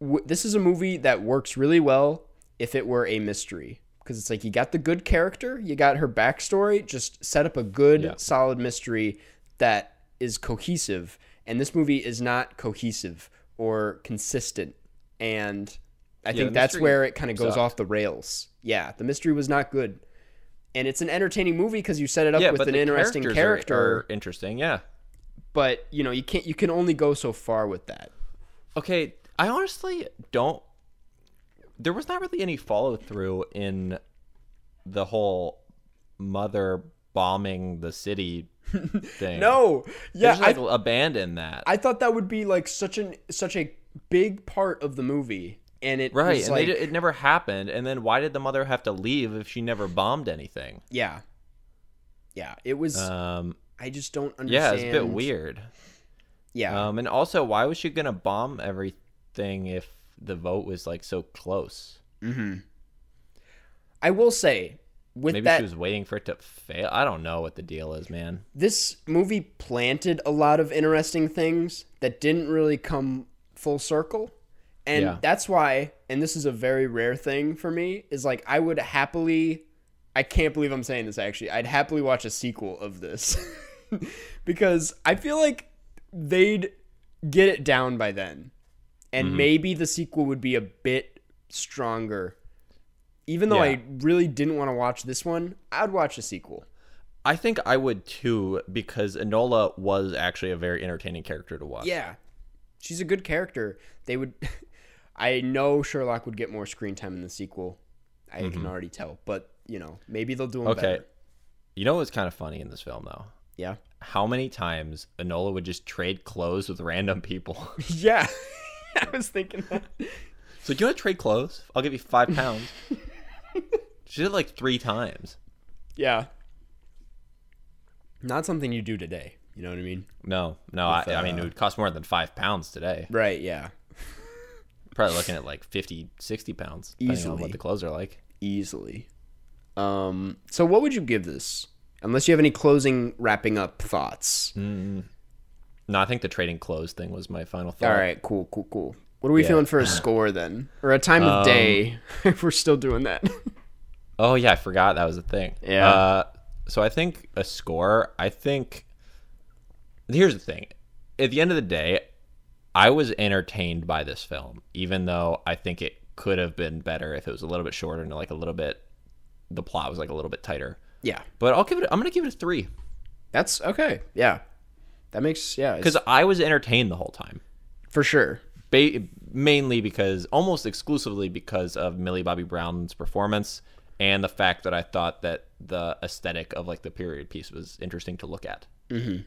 w- this is a movie that works really well if it were a mystery because it's like you got the good character, you got her backstory, just set up a good, Yeah. solid mystery that is cohesive. And this movie is not cohesive or consistent, and I think that's where it kind of goes sucked. off the rails. Yeah, the mystery was not good and it's an entertaining movie because you set it up yeah, with an interesting character. are, are interesting. Yeah. but you know, you can't. You can only go so far with that. Okay, I honestly don't. There was not really any follow through in the whole mother bombing the city thing. No, yeah, just, like, I, abandoned that. I thought that would be like such an such a big part of the movie, and it right, was and like, they, it never happened. And then why did the mother have to leave if she never bombed anything? yeah, yeah, it was. Um, I just don't understand. yeah, it's a bit weird. Yeah, Um, and also, why was she gonna bomb everything if the vote was like so close? I will say with Maybe that she was waiting for it to fail. I don't know what the deal is, man. this movie planted a lot of interesting things that didn't really come full circle. And Yeah. that's why, and this is a very rare thing for me, is like I would happily I can't believe I'm saying this actually. I'd happily watch a sequel of this. because I feel like they'd get it down by then. And Mm-hmm. maybe the sequel would be a bit stronger. Even though Yeah. I really didn't want to watch this one, I'd watch a sequel. I think I would too because Enola was actually a very entertaining character to watch. Yeah, she's a good character. They would. I know Sherlock would get more screen time in the sequel. I can already tell, but you know, maybe they'll do Mm-hmm. Okay. better. You know what's kind of funny in this film though? Yeah. How many times Enola would just trade clothes with random people? Yeah. I was thinking that. so do you want to trade clothes? I'll give you five pounds. She did it like three times. Yeah. Not something you do today. You know what I mean? No, no. I, With, I mean, uh, it would cost more than five pounds today. Right. Yeah. Probably looking at like 50, 60 pounds, depending on Easily. what the clothes are like. Easily. Um. So, what would you give this? Unless you have any closing, wrapping up thoughts. No, I think the trading clothes thing was my final thought. All right. Cool. Cool. Cool. What are we Yeah. feeling for a score then, or a time of day? if we're still doing that. Oh yeah, I forgot that was a thing. Yeah. Uh, so I think a score. I think here's the thing. At the end of the day, I was entertained by this film, even though I think it could have been better if it was a little bit shorter and like a little bit. The plot was like a little bit tighter. yeah. But I'll give it. I'm gonna give it a three That's okay. Yeah. That makes yeah. because I was entertained the whole time. for sure. Ba- mainly because almost exclusively because of Millie Bobby Brown's performance and the fact that I thought that the aesthetic of like the period piece was interesting to look at. Mm-hmm.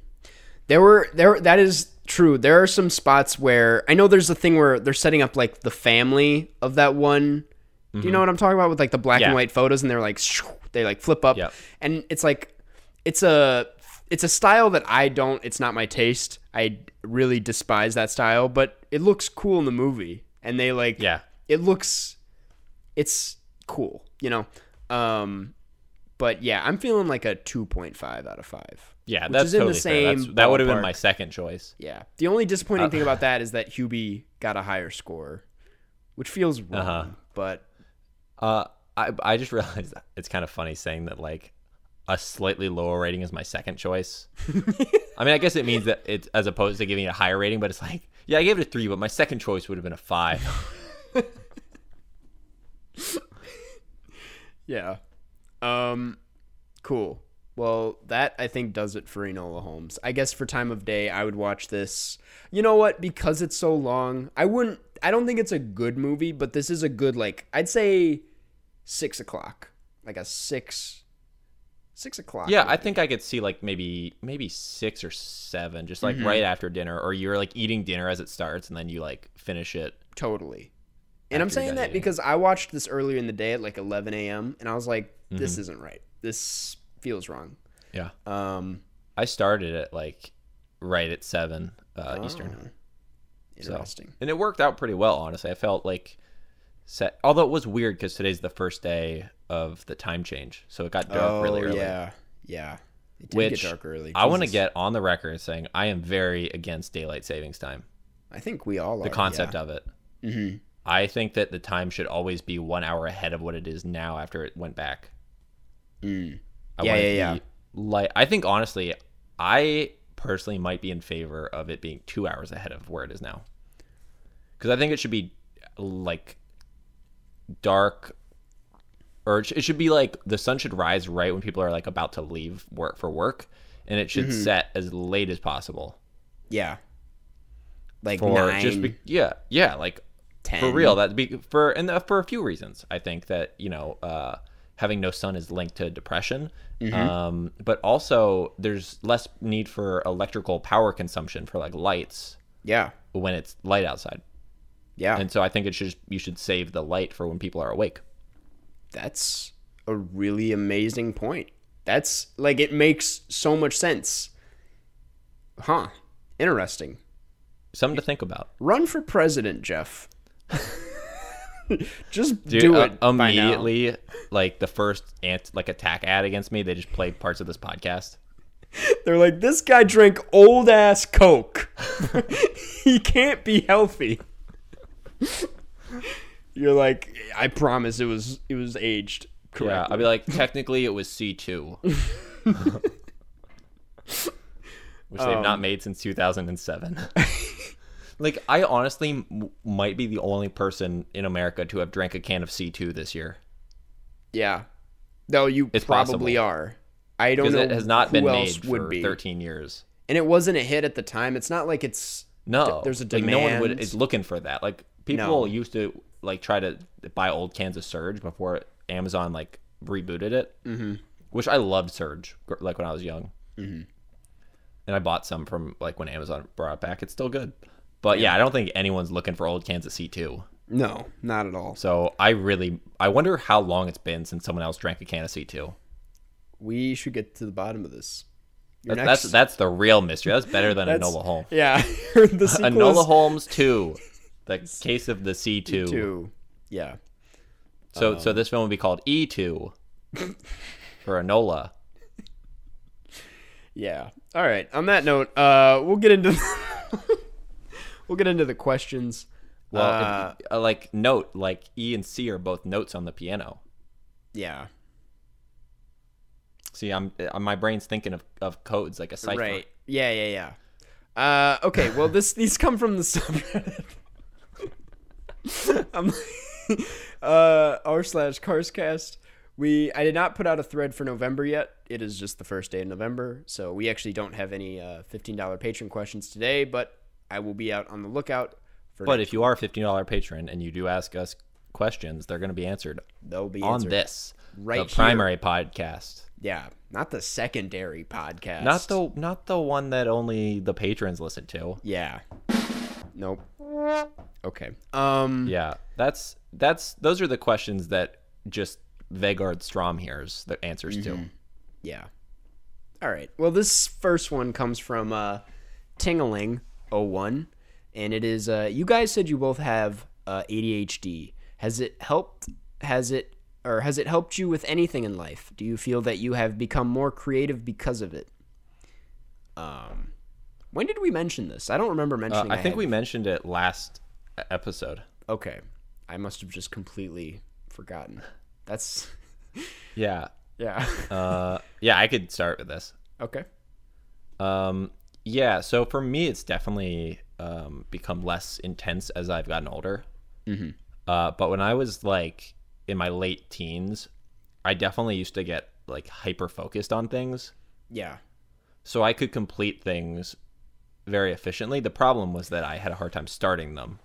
There were there that is true. There are some spots where I know there's a thing where they're setting up like the family of that one. Do you mm-hmm. know what I'm talking about with like the black and white photos and they're like shoo, they like flip up Yep. and it's like it's a it's a style that I don't it's not my taste. I really despise that style, but it looks cool in the movie and they like Yeah. it looks it's cool, you know. Um but yeah, I'm feeling like a 2.5 out of 5. Yeah, that's is in the totally fair. That's- same that would have been my second choice. Yeah. The only disappointing thing about that is that Hubie got a higher score, which feels wrong. Uh-huh. But Uh, I I just realized that it's kind of funny saying that like a slightly lower rating is my second choice. I mean, I guess it means that it's as opposed to giving it a higher rating, but it's like, yeah, I gave it a three, but my second choice would have been a five. yeah. Um cool. Well, that I think does it for Enola Holmes. I guess for time of day, I would watch this. You know what? Because it's so long, I wouldn't. I don't think it's a good movie, but this is a good like. I'd say six o'clock, like a six, six o'clock. yeah, movie. I think I could see like maybe maybe six or seven, just Mm-hmm. like right after dinner, or you're like eating dinner as it starts, and then you like finish it. Totally. And I'm saying that because I watched this earlier in the day at like 11 a.m. and I was like, Mm-hmm. this isn't right. This feels wrong. Yeah, Um, I started it like right at seven uh, Eastern. oh, So- interesting. and it worked out pretty well honestly i felt like set. Although it was weird because today's the first day of the time change, so it got dark really early. Oh, yeah, yeah. It did Which get dark early. I want to get on the record saying I am very against daylight savings time. I think we all are. The concept yeah. of it. Mm-hmm. I think that the time should always be one hour ahead of what it is now after it went back. Mm. I Yeah, yeah, yeah. Like I think honestly, I personally might be in favor of it being two hours ahead of where it is now, because I think it should be like dark, or it it should be like the sun should rise right when people are like about to leave work for work, and it should Mm-hmm. set as late as possible Yeah. Like for nine, just be, yeah yeah like 10. for real that be for and uh, for a few reasons i think that you know uh having no sun is linked to depression Mm-hmm. um but also there's less need for electrical power consumption for like lights Yeah. when it's light outside Yeah. and so i think it should you should save the light for when people are awake That's a really amazing point. That's like it makes so much sense. Huh. Interesting. something to think about Run for president, Jeff. Just Dude, do uh, it now. immediately like the first ant like attack ad against me they just played parts of this podcast They're like, this guy drank old ass Coke. he can't be healthy. You're like, I promise it was it was aged yeah i'd be like technically it was c2 which they've Um, not made since 2007. Like, I honestly m- might be the only person in America to have drank a can of C2 this year yeah. No, you It's probably possible. are. I don't know it has not been made would for be. 13 years. And it wasn't a hit at the time. It's not like it's No, there's a like no one would demand. is looking for that. Like people No. used to like try to buy old cans of Surge before Amazon like rebooted it, mm-hmm. which I loved Surge like when I was young, mm-hmm. and I bought some from like when Amazon brought it back. It's still good, but yeah, I don't think anyone's looking for old cans of C2. no, not at all. So I really, I wonder how long it's been since someone else drank a can of C2. We should get to the bottom of this. Your That's that's, that's the real mystery. That's better than That's- Enola Holmes. yeah. the Enola is Holmes 2, the case of the C2. two. Yeah. So so this film would be called E2 for Enola. Yeah. All right. On that note, uh, we'll get into we'll get into the questions. Well, Uh, if, uh, like note, like E and C are both notes on the piano. yeah. See, I'm uh, my brain's thinking of, of codes like a cipher. Right. Yeah. Yeah. Yeah. Uh, okay. Well, this these come from the subreddit. I'm uh, r slash carscast. We I did not put out a thread for November yet. It is just the first day of November, so we actually don't have any uh, fifteen dollar patron questions today. But I will be out on the lookout for. But if you are a fifteen dollar patron and you do ask us questions, they're going to be answered they'll be on answered. this, right the here. primary podcast. Yeah, not the secondary podcast. Not the not the one that only the patrons listen to. Yeah. Nope. Okay. Um. Yeah, that's that's those are the questions that just Vegard Strom hears the answers to. Yeah. All right. Well, this first one comes from uh, Tingaling01, and it is uh, you guys said you both have uh, ADHD. Has it helped? Has it or has it helped you with anything in life? Do you feel that you have become more creative because of it? Um, when did we mention this? I don't remember Uh, mentioning. I think had- we mentioned it last episode. Okay, I must have just completely forgotten. That's Yeah, yeah. uh, yeah. I could start with this. okay. Um, yeah. So for me, it's definitely um, become less intense as I've gotten older. Mm-hmm. Uh, but when I was like in my late teens, I definitely used to get like hyper focused on things. Yeah. so I could complete things very efficiently. The problem was that I had a hard time starting them,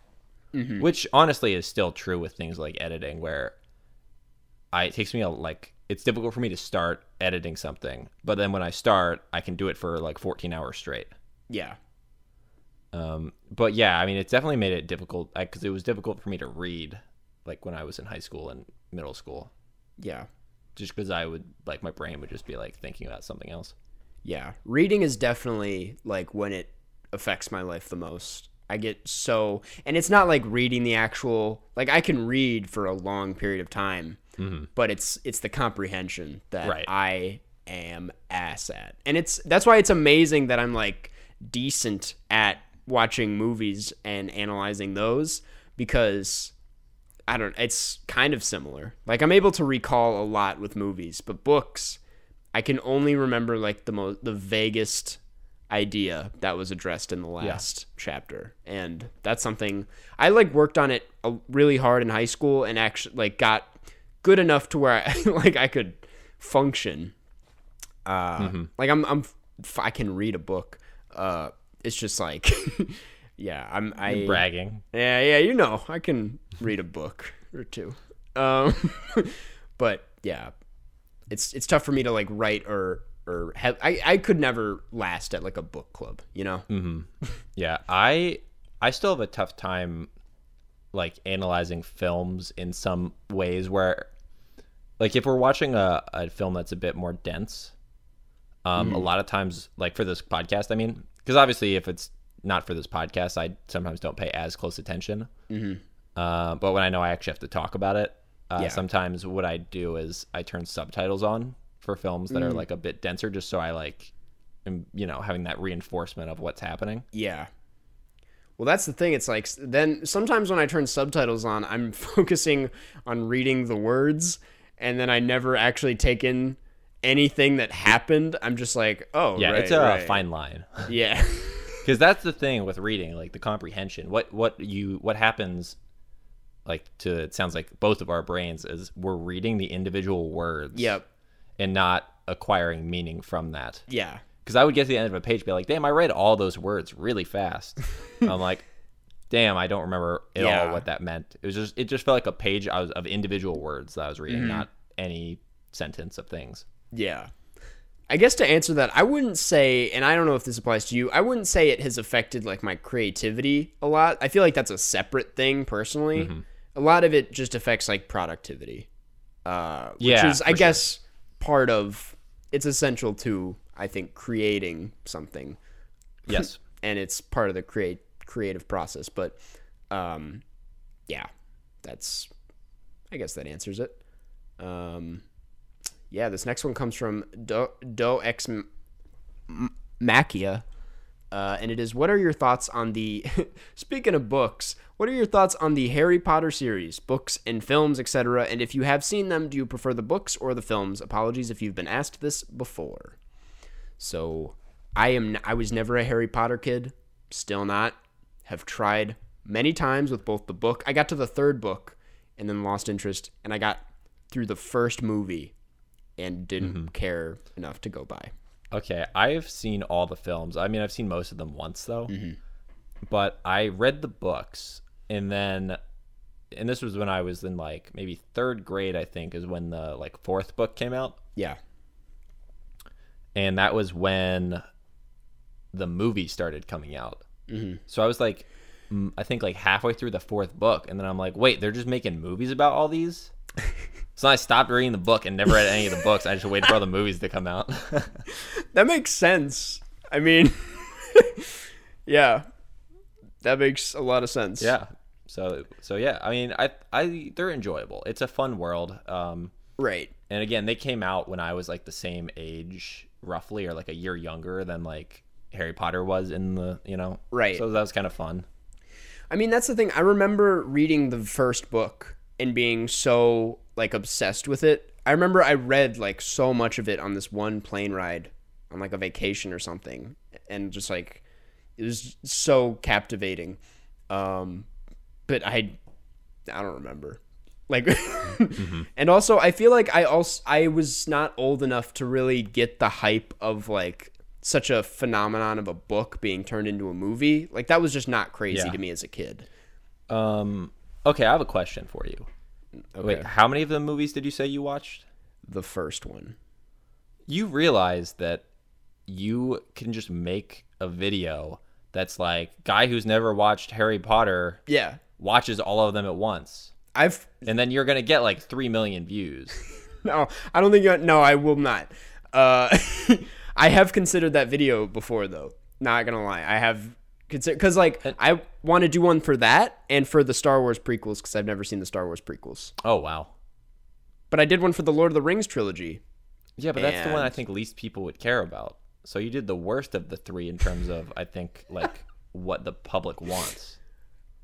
which honestly is still true with things like editing, where I it takes me a like it's difficult for me to start editing something, but then when I start, I can do it for like 14 hours straight. Yeah. Um, but yeah, I mean, it's definitely made it difficult because it was difficult for me to read, like when I was in high school and middle school, Yeah. just because I would like my brain would just be like thinking about something else. Yeah. Reading is definitely like when it affects my life the most. I get so, and it's not like reading the actual. Like I can read for a long period of time, Mm-hmm. but it's it's the comprehension that Right. I am ass at, and it's that's why it's amazing that I'm like decent at watching movies and analyzing those because I don't. It's kind of similar. Like I'm able to recall a lot with movies, but books, I can only remember like the most the vaguest idea that was addressed in the last chapter, and that's something I like worked on it really hard in high school, and actually like got good enough to where I like I could function. Uh, like I'm I'm I can read a book. Uh, it's just like. Yeah, I'm. I Bragging. yeah, yeah, you know, I can read a book or two. Um, but yeah, it's it's tough for me to like write or or have. I I could never last at like a book club, you know. Yeah, I I still have a tough time like analyzing films in some ways where like if we're watching a, a film that's a bit more dense, um a lot of times like for this podcast, I mean, because obviously if it's not for this podcast, I sometimes don't pay as close attention. Mm-hmm. Uh, but when I know I actually have to talk about it, uh, Yeah. sometimes what I do is I turn subtitles on for films that are like a bit denser, just so I like, am, you know, having that reinforcement of what's happening. Yeah. Well, that's the thing. It's like then sometimes when I turn subtitles on, I'm focusing on reading the words, and then I never actually take in anything that happened. I'm just like, oh, Yeah, right, it's a right. fine line Yeah. because that's the thing with reading, like the comprehension. What what you what happens, like to it sounds like both of our brains is we're reading the individual words. yep. and not acquiring meaning from that. Yeah. Because I would get to the end of a page, be like, "Damn, I read all those words really fast." I'm like, "Damn, I don't remember at Yeah. all what that meant." It was just it just felt like a page was, of individual words that I was reading, Mm-hmm. not any sentence of things. Yeah. I guess to answer that, I wouldn't say, and I don't know if this applies to you, I wouldn't say it has affected like my creativity a lot. I feel like that's a separate thing personally. Mm-hmm. A lot of it just affects like productivity. Uh, which Yeah, is, I guess, part of it's essential to, I think, creating something. Yes. and it's part of the create creative process. But um, yeah, that's I guess that answers it. Um, yeah, this next one comes from Do, Do X Machia. Uh, and it is what are your thoughts on the speaking of books what are your thoughts on the harry potter series books and films etc and if you have seen them do you prefer the books or the films apologies if you've been asked this before so I am I was never a Harry Potter kid, still not. Have tried many times with both the book. I got to the third book and then lost interest and I got through the first movie and didn't care enough to go by. Okay, I've seen all the films. I mean, I've seen most of them once though. Mm-hmm. But I read the books and then and this was when I was in like maybe 3rd grade, I think, is when the like fourth book came out. Yeah. And that was when the movie started coming out. Mm-hmm. So I was like I think like halfway through the fourth book and then I'm like, "Wait, they're just making movies about all these?" so I stopped reading the book and never read any of the books. I just waited for all the movies to come out. That makes sense. I mean Yeah. That makes a lot of sense. Yeah. So so yeah, I mean, I I they're enjoyable. It's a fun world. Um, Right. and again, they came out when I was like the same age, roughly, or like a year younger than like Harry Potter was in the you know. Right. So that was kind of fun. I mean, that's the thing. I remember reading the first book and being so like obsessed with it. I remember I read like so much of it on this one plane ride on like a vacation or something and just like it was so captivating. Um but I I don't remember. Like and also I feel like I also I was not old enough to really get the hype of like such a phenomenon of a book being turned into a movie. Like that was just not crazy Yeah. to me as a kid. Um, okay, I have a question for you. Wait, how many of the movies did you say you watched? The first one. You realize that you can just make a video that's like guy who's never watched Harry Potter Yeah. watches all of them at once. I've And then you're gonna get like three million views. no, I don't think you no, I will not. Uh I have considered that video before though. Not gonna lie. I have considered. Because like I want to do one for that and for the Star Wars prequels because I've never seen the Star Wars prequels. Oh wow. But I did one for the Lord of the Rings trilogy. Yeah, but that's the one I think least people would care about. So you did the worst of the three in terms of I think like what the public wants.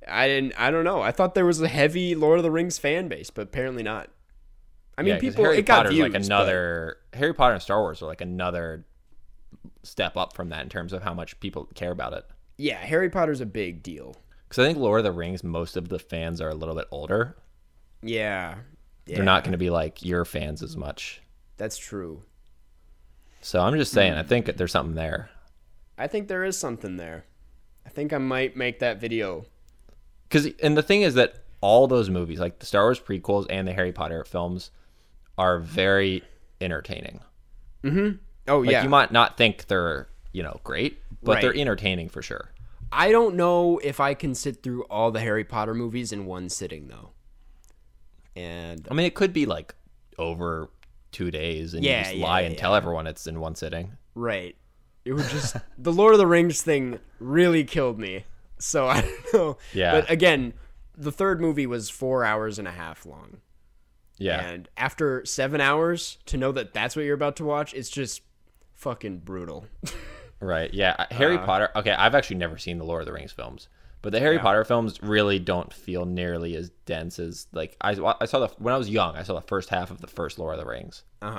I didn't. I don't know. I thought there was a heavy Lord of the Rings fan base, but apparently not. I mean, Yeah, people. Harry it got Potter's views, like but- another Harry Potter and Star Wars are like another step up from that in terms of how much people care about it. yeah, Harry Potter's a big deal. Because I think Lord of the Rings, most of the fans are a little bit older. Yeah, yeah, They're not going to be like your fans as much. That's true. So I'm just saying, I think there's something there. I think there is something there. I think I might make that video. Because and the thing is that all those movies, like the Star Wars prequels and the Harry Potter films, are very entertaining. Mm-hmm. Oh Like yeah, you might not think they're you know great, but they're entertaining for sure. I don't know if I can sit through all the Harry Potter movies in one sitting though. And I mean, it could be like over two days, and Yeah, you just yeah, lie and yeah. tell everyone it's in one sitting. right, it would just the Lord of the Rings thing really killed me. So I don't know. Yeah. But again, the third movie was four hours and a half long. Yeah, And after seven hours, to know that that's what you're about to watch, it's just fucking brutal. right. Yeah, Harry Uh, Potter. Okay, I've actually never seen the Lord of the Rings films, but the Harry Potter films really don't feel nearly as dense as like I I saw the when I was young. I saw the first half of the first Lord of the Rings. Uh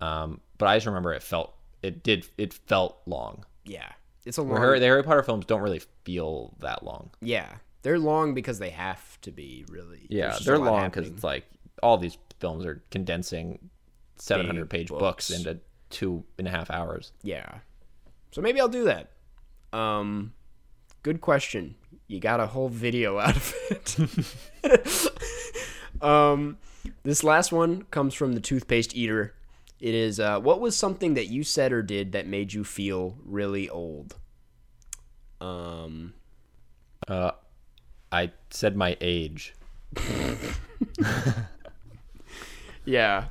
huh. Um, but I just remember it felt it did it felt long. Yeah. It's a long. Where the Harry Potter films don't really feel that long. yeah. They're long because they have to be, really. Yeah, they're long because it's like all these films are condensing seven hundred Big page books. books. into two and a half hours. Yeah. So maybe I'll do that. Um, good question. You got a whole video out of it. um, this last one comes from the toothpaste eater. It is uh, what was something that you said or did that made you feel really old? Um, Uh, I said my age. yeah,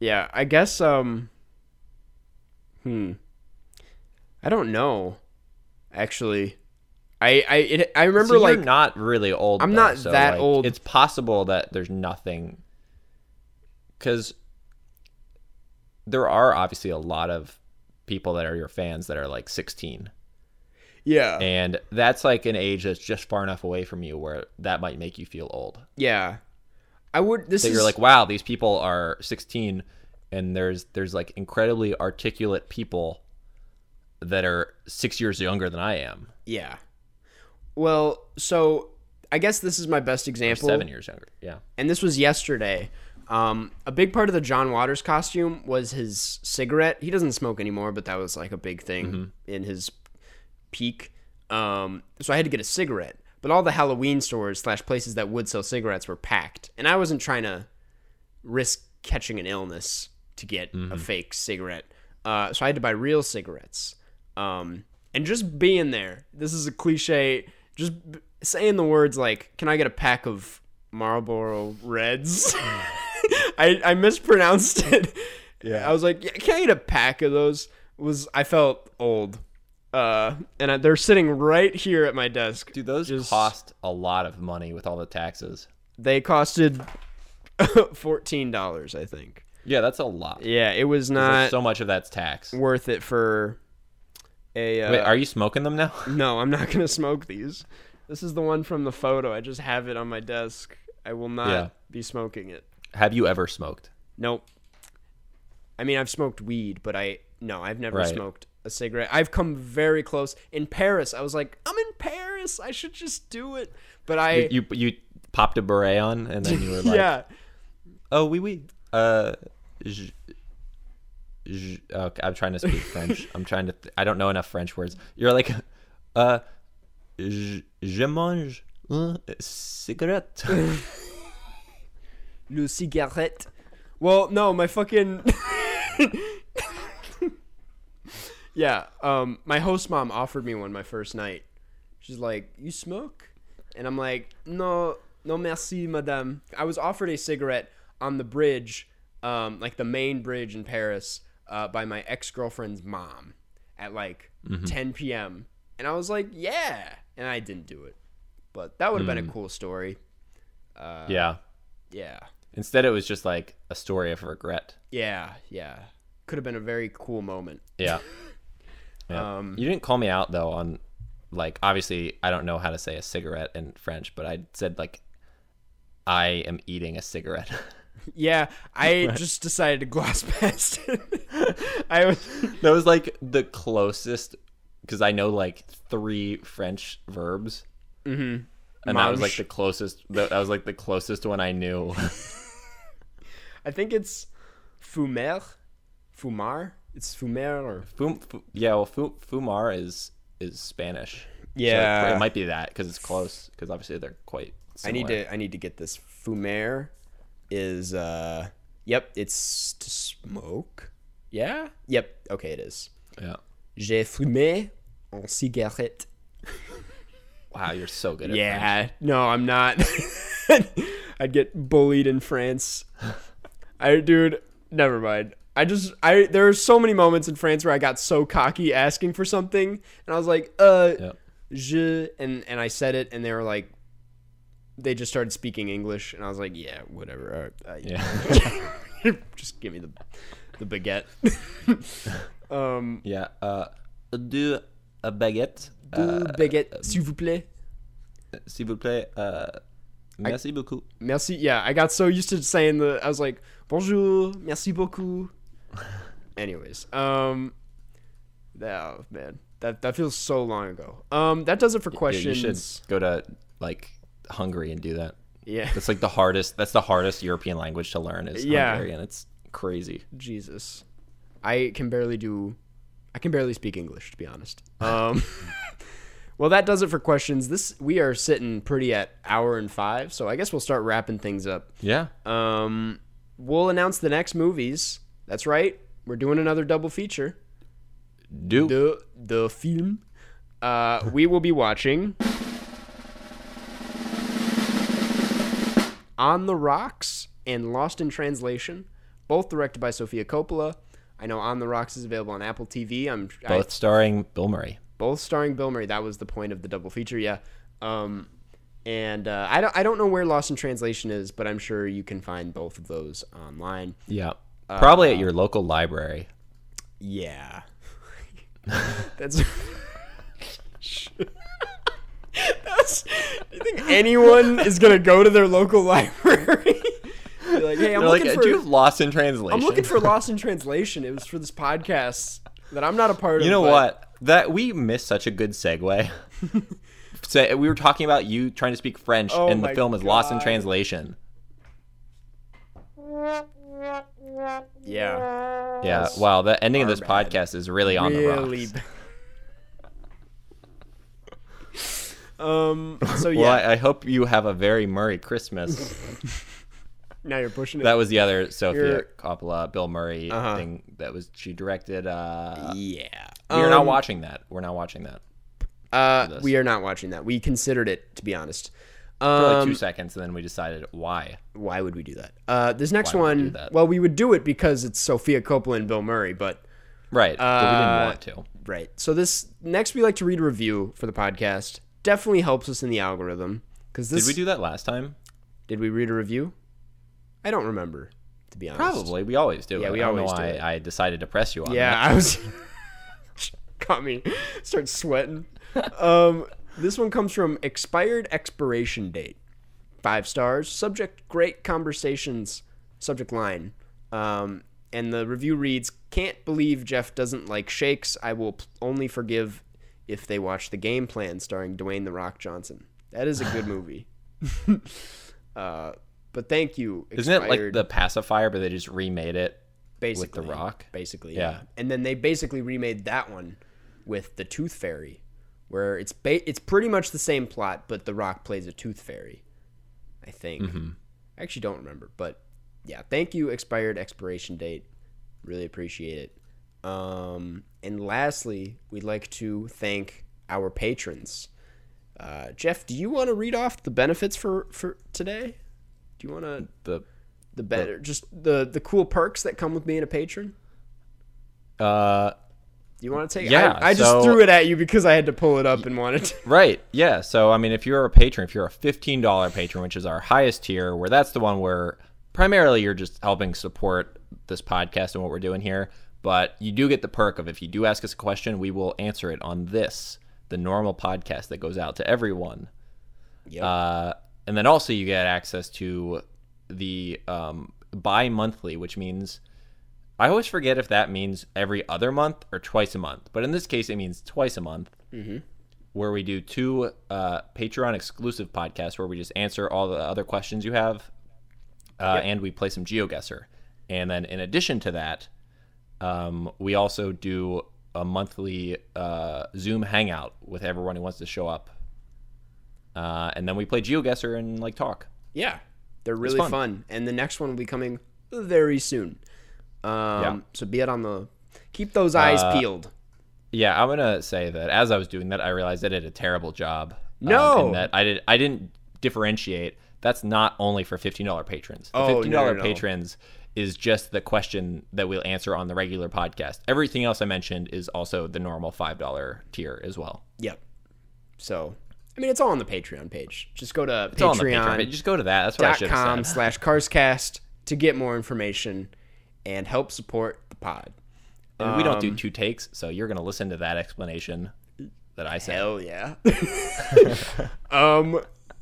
yeah. I guess. Um, hmm. I don't know. Actually, I I it, I remember So like you're not really old. I'm though, not so, that like, old. It's possible that there's nothing, because there are obviously a lot of people that are your fans that are like 16, yeah and that's like an age that's just far enough away from you where that might make you feel old. yeah. I would. This that is you're like, wow, these people are 16, and there's there's like incredibly articulate people that are six years younger than I am, Yeah. Well, so I guess this is my best or example. seven years younger. Yeah, And this was yesterday. Um, a big part of the John Waters costume was his cigarette. He doesn't smoke anymore, but that was like a big thing Mm-hmm. in his peak. Um, so I had to get a cigarette. But all the Halloween stores slash places that would sell cigarettes were packed, and I wasn't trying to risk catching an illness to get Mm-hmm. a fake cigarette. Uh, so I had to buy real cigarettes. Um, and just being there, this is a cliche. Just b- saying the words like, "Can I get a pack of Marlboro Reds?" I I mispronounced it. Yeah, I was like, yeah, "Can I get a pack of those?" Was I felt old. Uh, and I, they're sitting right here at my desk. dude, those Just- cost a lot of money with all the taxes. They costed fourteen dollars, I think. Yeah, that's a lot. Yeah, it was not so much of that's tax. worth it for a. Uh, Wait, are you smoking them now? no, I'm not gonna smoke these. This is the one from the photo. I just have it on my desk. I will not Yeah. be smoking it. Have you ever smoked? Nope. I mean, I've smoked weed, but I no, I've never Right. smoked a cigarette. I've come very close in Paris. I was like, I'm in Paris. I should just do it. But I, You you popped a beret on and then you were like, yeah, oh oui oui. Uh, j- j- okay, I'm trying to speak French. I'm trying to. Th- I don't know enough French words. You're like, uh, j- je mange un cigarette. le cigarette. Well, no, my fucking. yeah, um, my host mom offered me one my first night. She's like, "You smoke?" And I'm like, "No, no, merci, madame." I was offered a cigarette on the bridge, um, like the main bridge in Paris, uh, by my ex girlfriend's mom at like 10 p.m. And I was like, yeah. And I didn't do it. But that would have been Hmm. a cool story. yeah. Yeah. Instead, it was just like a story of regret. Yeah. Yeah. Could have been a very cool moment. Yeah. Yeah. Um, you didn't call me out though on like obviously I don't know how to say a cigarette in French, but I said like I am eating a cigarette. Yeah. I just decided to gloss past it. I was. that was like the closest because I know like three French verbs. Mm-hmm. And that was like the closest. That was like the closest one I knew. I think it's fumer. Fumar. It's fumer or. Fum, fu, yeah, well, fu, fumar is is Spanish. So it- Yeah. it, might be that because it's close. Because obviously they're quite. I need to I need to get this. Fumer is uh yep, it's to smoke. Yeah? Yep. Okay, it is. Yeah. J'ai fumé en cigarette. Wow, you're so good at French. Yeah. No, I'm not. I'd get bullied in France. I dude, never mind. I just I there are so many moments in France where I got so cocky asking for something and I was like, uh Yeah. je and and I said it and they were like they just started speaking English and I was like, yeah, whatever. all right, uh, Yeah. just give me the the baguette. um, Yeah. Uh, do a baguette. deux Uh, baguettes, s'il vous plaît. S'il vous plaît. Uh, merci beaucoup. Merci. Yeah, I got so used to saying the. I was like, bonjour, merci beaucoup. Anyways, um, oh man, that that feels so long ago. Um, that does it for Yeah, questions. you should go to like Hungary and do that. Yeah, That's like the hardest. That's the hardest European language to learn is Yeah. Hungarian. It's crazy. Jesus, I can barely do. I can barely speak English to be honest. Um, well, that does it for questions. This we are sitting pretty at hour and five, so I guess we'll start wrapping things up. Yeah. Um, we'll announce the next movies. That's right. We're doing another double feature. Do. The the film. Uh, we will be watching On the Rocks and Lost in Translation, both directed by Sofia Coppola. I know On the Rocks is available on Apple TV. I'm I- Both starring Bill Murray. both starring Bill Murray. That was the point of the double feature. Yeah. Um, and uh, I don't I don't know where Lost in Translation is, but I'm sure you can find both of those online. Yeah. Probably Uh, at your local library. Yeah. That's. That's. Do you think anyone is gonna go to their local library? Be like, hey, I'm They're like, looking do you for. have Lost in Translation? I'm looking for Lost in Translation. It was for this podcast that I'm not a part of. You know but- what? That we missed such a good segue. so we were talking about you trying to speak French, Oh and the film is Lost in Translation. Yeah. Yeah. Wow. The ending of this bad. podcast is really on really. the rocks. b- um. So yeah. Well, I, I hope you have a very Murray Christmas. now you're pushing it. that was the other Sofia You're- Coppola, Bill Murray Uh-huh. thing that was she directed. Uh, yeah. we're not Um, watching that. We're not watching that Uh, we are not watching that. We considered it, to be honest. for like Um, two seconds, and then we decided why. why would we do that? Uh, this next Why would we one, well, we would do it because it's Sofia Coppola and Bill Murray, but Right, but we Uh, didn't want to. right. So this next, we like to read a review for the podcast. Definitely helps us in the algorithm because this. Did we do that last time? Did we read a review? I don't remember, to be honest. Probably. We always do. Yeah, it. we I always do it. I decided to press you on Yeah, that. I was. Got me. Start sweating. Um, this one comes from expired expiration date. Five stars. Subject: Great conversations. Subject line. Um, and the review reads: Can't believe Jeff doesn't like shakes. I will only forgive if they watch the game plan starring Dwayne the Rock Johnson. That is a good movie. uh, but thank you. Isn't it like the pacifier, but they just remade it? basically The Rock? basically Yeah. yeah. and then they basically remade that one with the tooth fairy where it's ba- it's pretty much the same plot but the rock plays a tooth fairy i think Mm-hmm. i actually don't remember but yeah thank you expired expiration date really appreciate it um and lastly we'd like to thank our patrons uh, jeff do you want to read off the benefits for for today do you want to The the better just the the cool perks that come with being a patron uh, You want to take? Yeah, I, I just so- threw it at you because I had to pull it up and wanted. To. Right. Yeah. So, I mean, if you're a patron, if you're a $15 patron, which is our highest tier, where that's the one where primarily you're just helping support this podcast and what we're doing here, but you do get the perk of if you do ask us a question, we will answer it on this, the normal podcast that goes out to everyone. Yep. Uh, and then also you get access to the um, bi-monthly, which means I always forget if that means every other month or twice a month. But in this case, it means twice a month, where we do two uh, Patreon exclusive podcasts where we just answer all the other questions you have, uh, and we play some GeoGuessr. And then in addition to that, um, we also do a monthly uh, Zoom hangout with everyone who wants to show up. Uh, and then we play GeoGuessr and like talk. Yeah, they're really fun. fun. and the next one will be coming very soon. Um, Yeah. So be it on the keep those eyes Uh, peeled. Yeah, I'm gonna say that as I was doing that, I realized I did a terrible job. um, No! and that I did. I didn't differentiate. That's not only for fifteen dollar patrons. The Oh, no, fifteen dollar no, no. patrons is just the question that we'll answer on the regular podcast. Everything else I mentioned is also the normal five dollar tier as well. Yep. So I mean, it's all on the Patreon page. Just go to It's all on the Patreon. Patreon. page. Just go to that. That's what I should com have said. slash carscast to get more information and help support the pod. And we don't Um, do two takes, so you're gonna listen to that explanation that I said. Hell yeah. um,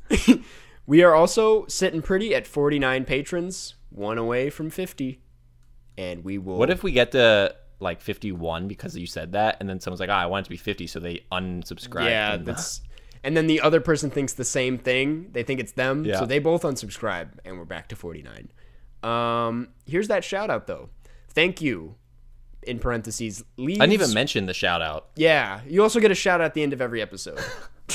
we are also sitting pretty at 49 patrons, one away from 50. And we will. What if we get to like 51 because you said that, and then someone's like, "Ah, I want it to be 50," so they unsubscribe. Yeah, the- that's. And then the other person thinks the same thing. They think it's them, Yeah. so they both unsubscribe, and we're back to 49. Um, here's that shout out though. Thank you. In parentheses, leaves. I didn't even mention the shout out. Yeah, you also get a shout out at the end of every episode.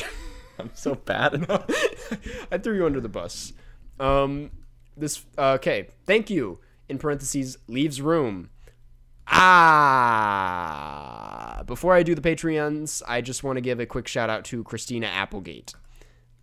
I'm so bad. I threw you under the bus. Um, this uh, okay. Thank you. In parentheses, leaves room. Ah. Before I do the Patreons, I just want to give a quick shout out to Christina Applegate,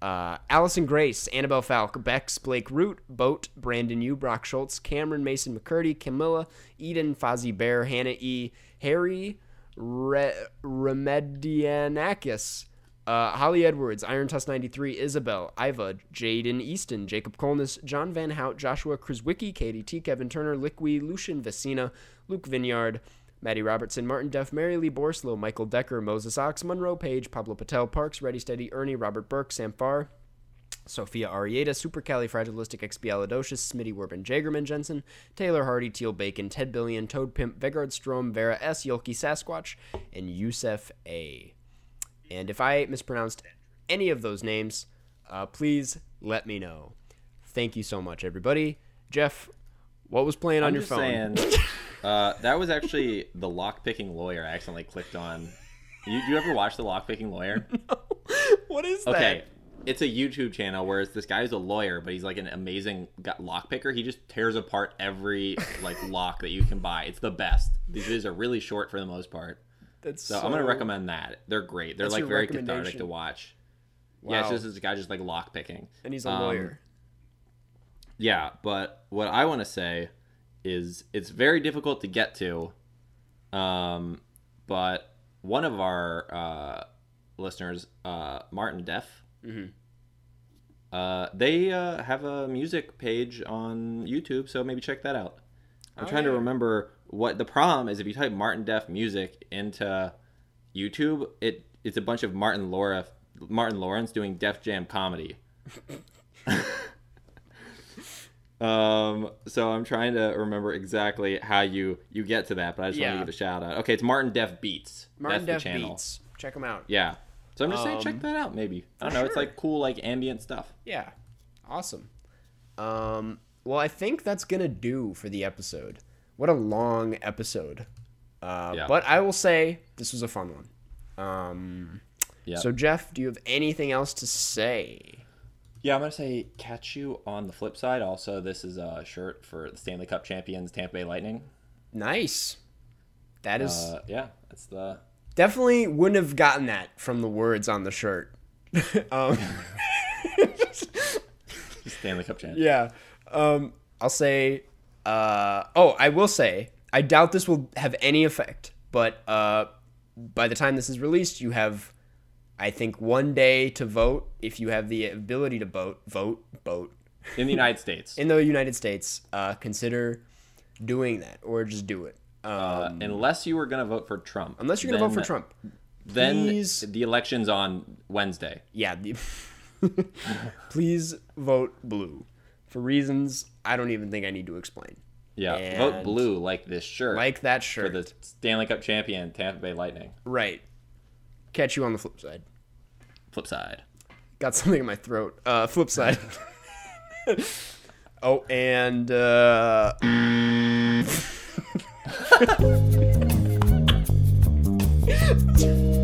uh, Allison Grace, Annabelle Falk, Bex, Blake Root, Boat, Brandon U, Brock Schultz, Cameron Mason McCurdy, Camilla, Eden, Fozzie Bear, Hannah E, Harry, Re- Remedianakis, uh, Holly Edwards, Iron Tusk 93, Isabel, Iva, Jaden Easton, Jacob Colness, John Van Hout, Joshua Krzyzwicki, Katie T, Kevin Turner, Liqui, Lucian Vecina, Luke Vineyard, Maddie Robertson, Martin Duff, Mary Lee Borslow, Michael Decker, Moses Ox, Monroe Page, Pablo Patel, Parks, Ready Steady, Ernie, Robert Burke, Sam Farr, Sophia Arieta, Supercalifragilisticexpialidocious, Smitty Werbin, Jagerman Jensen, Taylor Hardy, Teal Bacon, Ted Billion, Toad Pimp, Vegard Strom, Vera S, Yolki Sasquatch, and Yusef A. And if I mispronounced any of those names, uh, please let me know. Thank you so much, everybody. Jeff, what was playing on I'm your just phone? saying. Uh, that was actually the lockpicking lawyer. I accidentally clicked on. You, do you ever watch the lockpicking lawyer? what is that? Okay. It's a YouTube channel where it's this guy who's a lawyer, but he's like an amazing lockpicker. He just tears apart every like lock that you can buy. It's the best. These videos are really short for the most part. That? That's So, I'm gonna recommend that. They're great. They're like very cathartic to watch. Wow. Yeah, it's just this guy just like lockpicking. And he's a Um, lawyer. Yeah, but what I want to say is it's very difficult to get to. Um, but one of our uh, listeners, uh, Martin Deaf, uh, they uh, have a music page on YouTube, so maybe check that out. I'm trying to remember what the problem is. If you type Martin Deaf music into YouTube, it it's a bunch of Martin Laura, Martin Lawrence doing Def Jam comedy. Um, so I'm trying to remember exactly how you you get to that, but I just want to give a shout out. Okay, it's Martin Deaf Beats. Martin That's Deaf the channel. Beats. Check them out. Yeah. So I'm just saying, check Um, that out. Maybe I don't know. It's like cool, like ambient stuff. Yeah. Awesome. Um, well, I think that's going to do for the episode. What a long episode. Uh, Yeah. But I will say this was a fun one. Um, Yeah. So, Jeff, do you have anything else to say? yeah, I'm gonna say catch you on the flip side. Also, this is a shirt for the Stanley Cup champions, Tampa Bay Lightning. Nice. That is Uh, yeah, that's the definitely wouldn't have gotten that from the words on the shirt. um, Stanley Cup champion. Yeah. Um, I'll say. Uh, oh, I will say. I doubt this will have any effect, but uh, by the time this is released, you have, I think, one day to vote. If you have the ability to vote, vote, vote In the United States. in the United States, uh, consider doing that or just do it. Um, Uh, unless you were going to vote for Trump. unless you're gonna vote for Trump, Then Please. the election's on Wednesday. yeah. The, please vote blue for reasons I don't even think I need to explain. Yeah. vote blue like this shirt. Like that shirt. for the Stanley Cup champion Tampa Bay Lightning. right? Catch you on the flip side. Flip side. Got something in my throat. Uh, flip side. oh, and uh,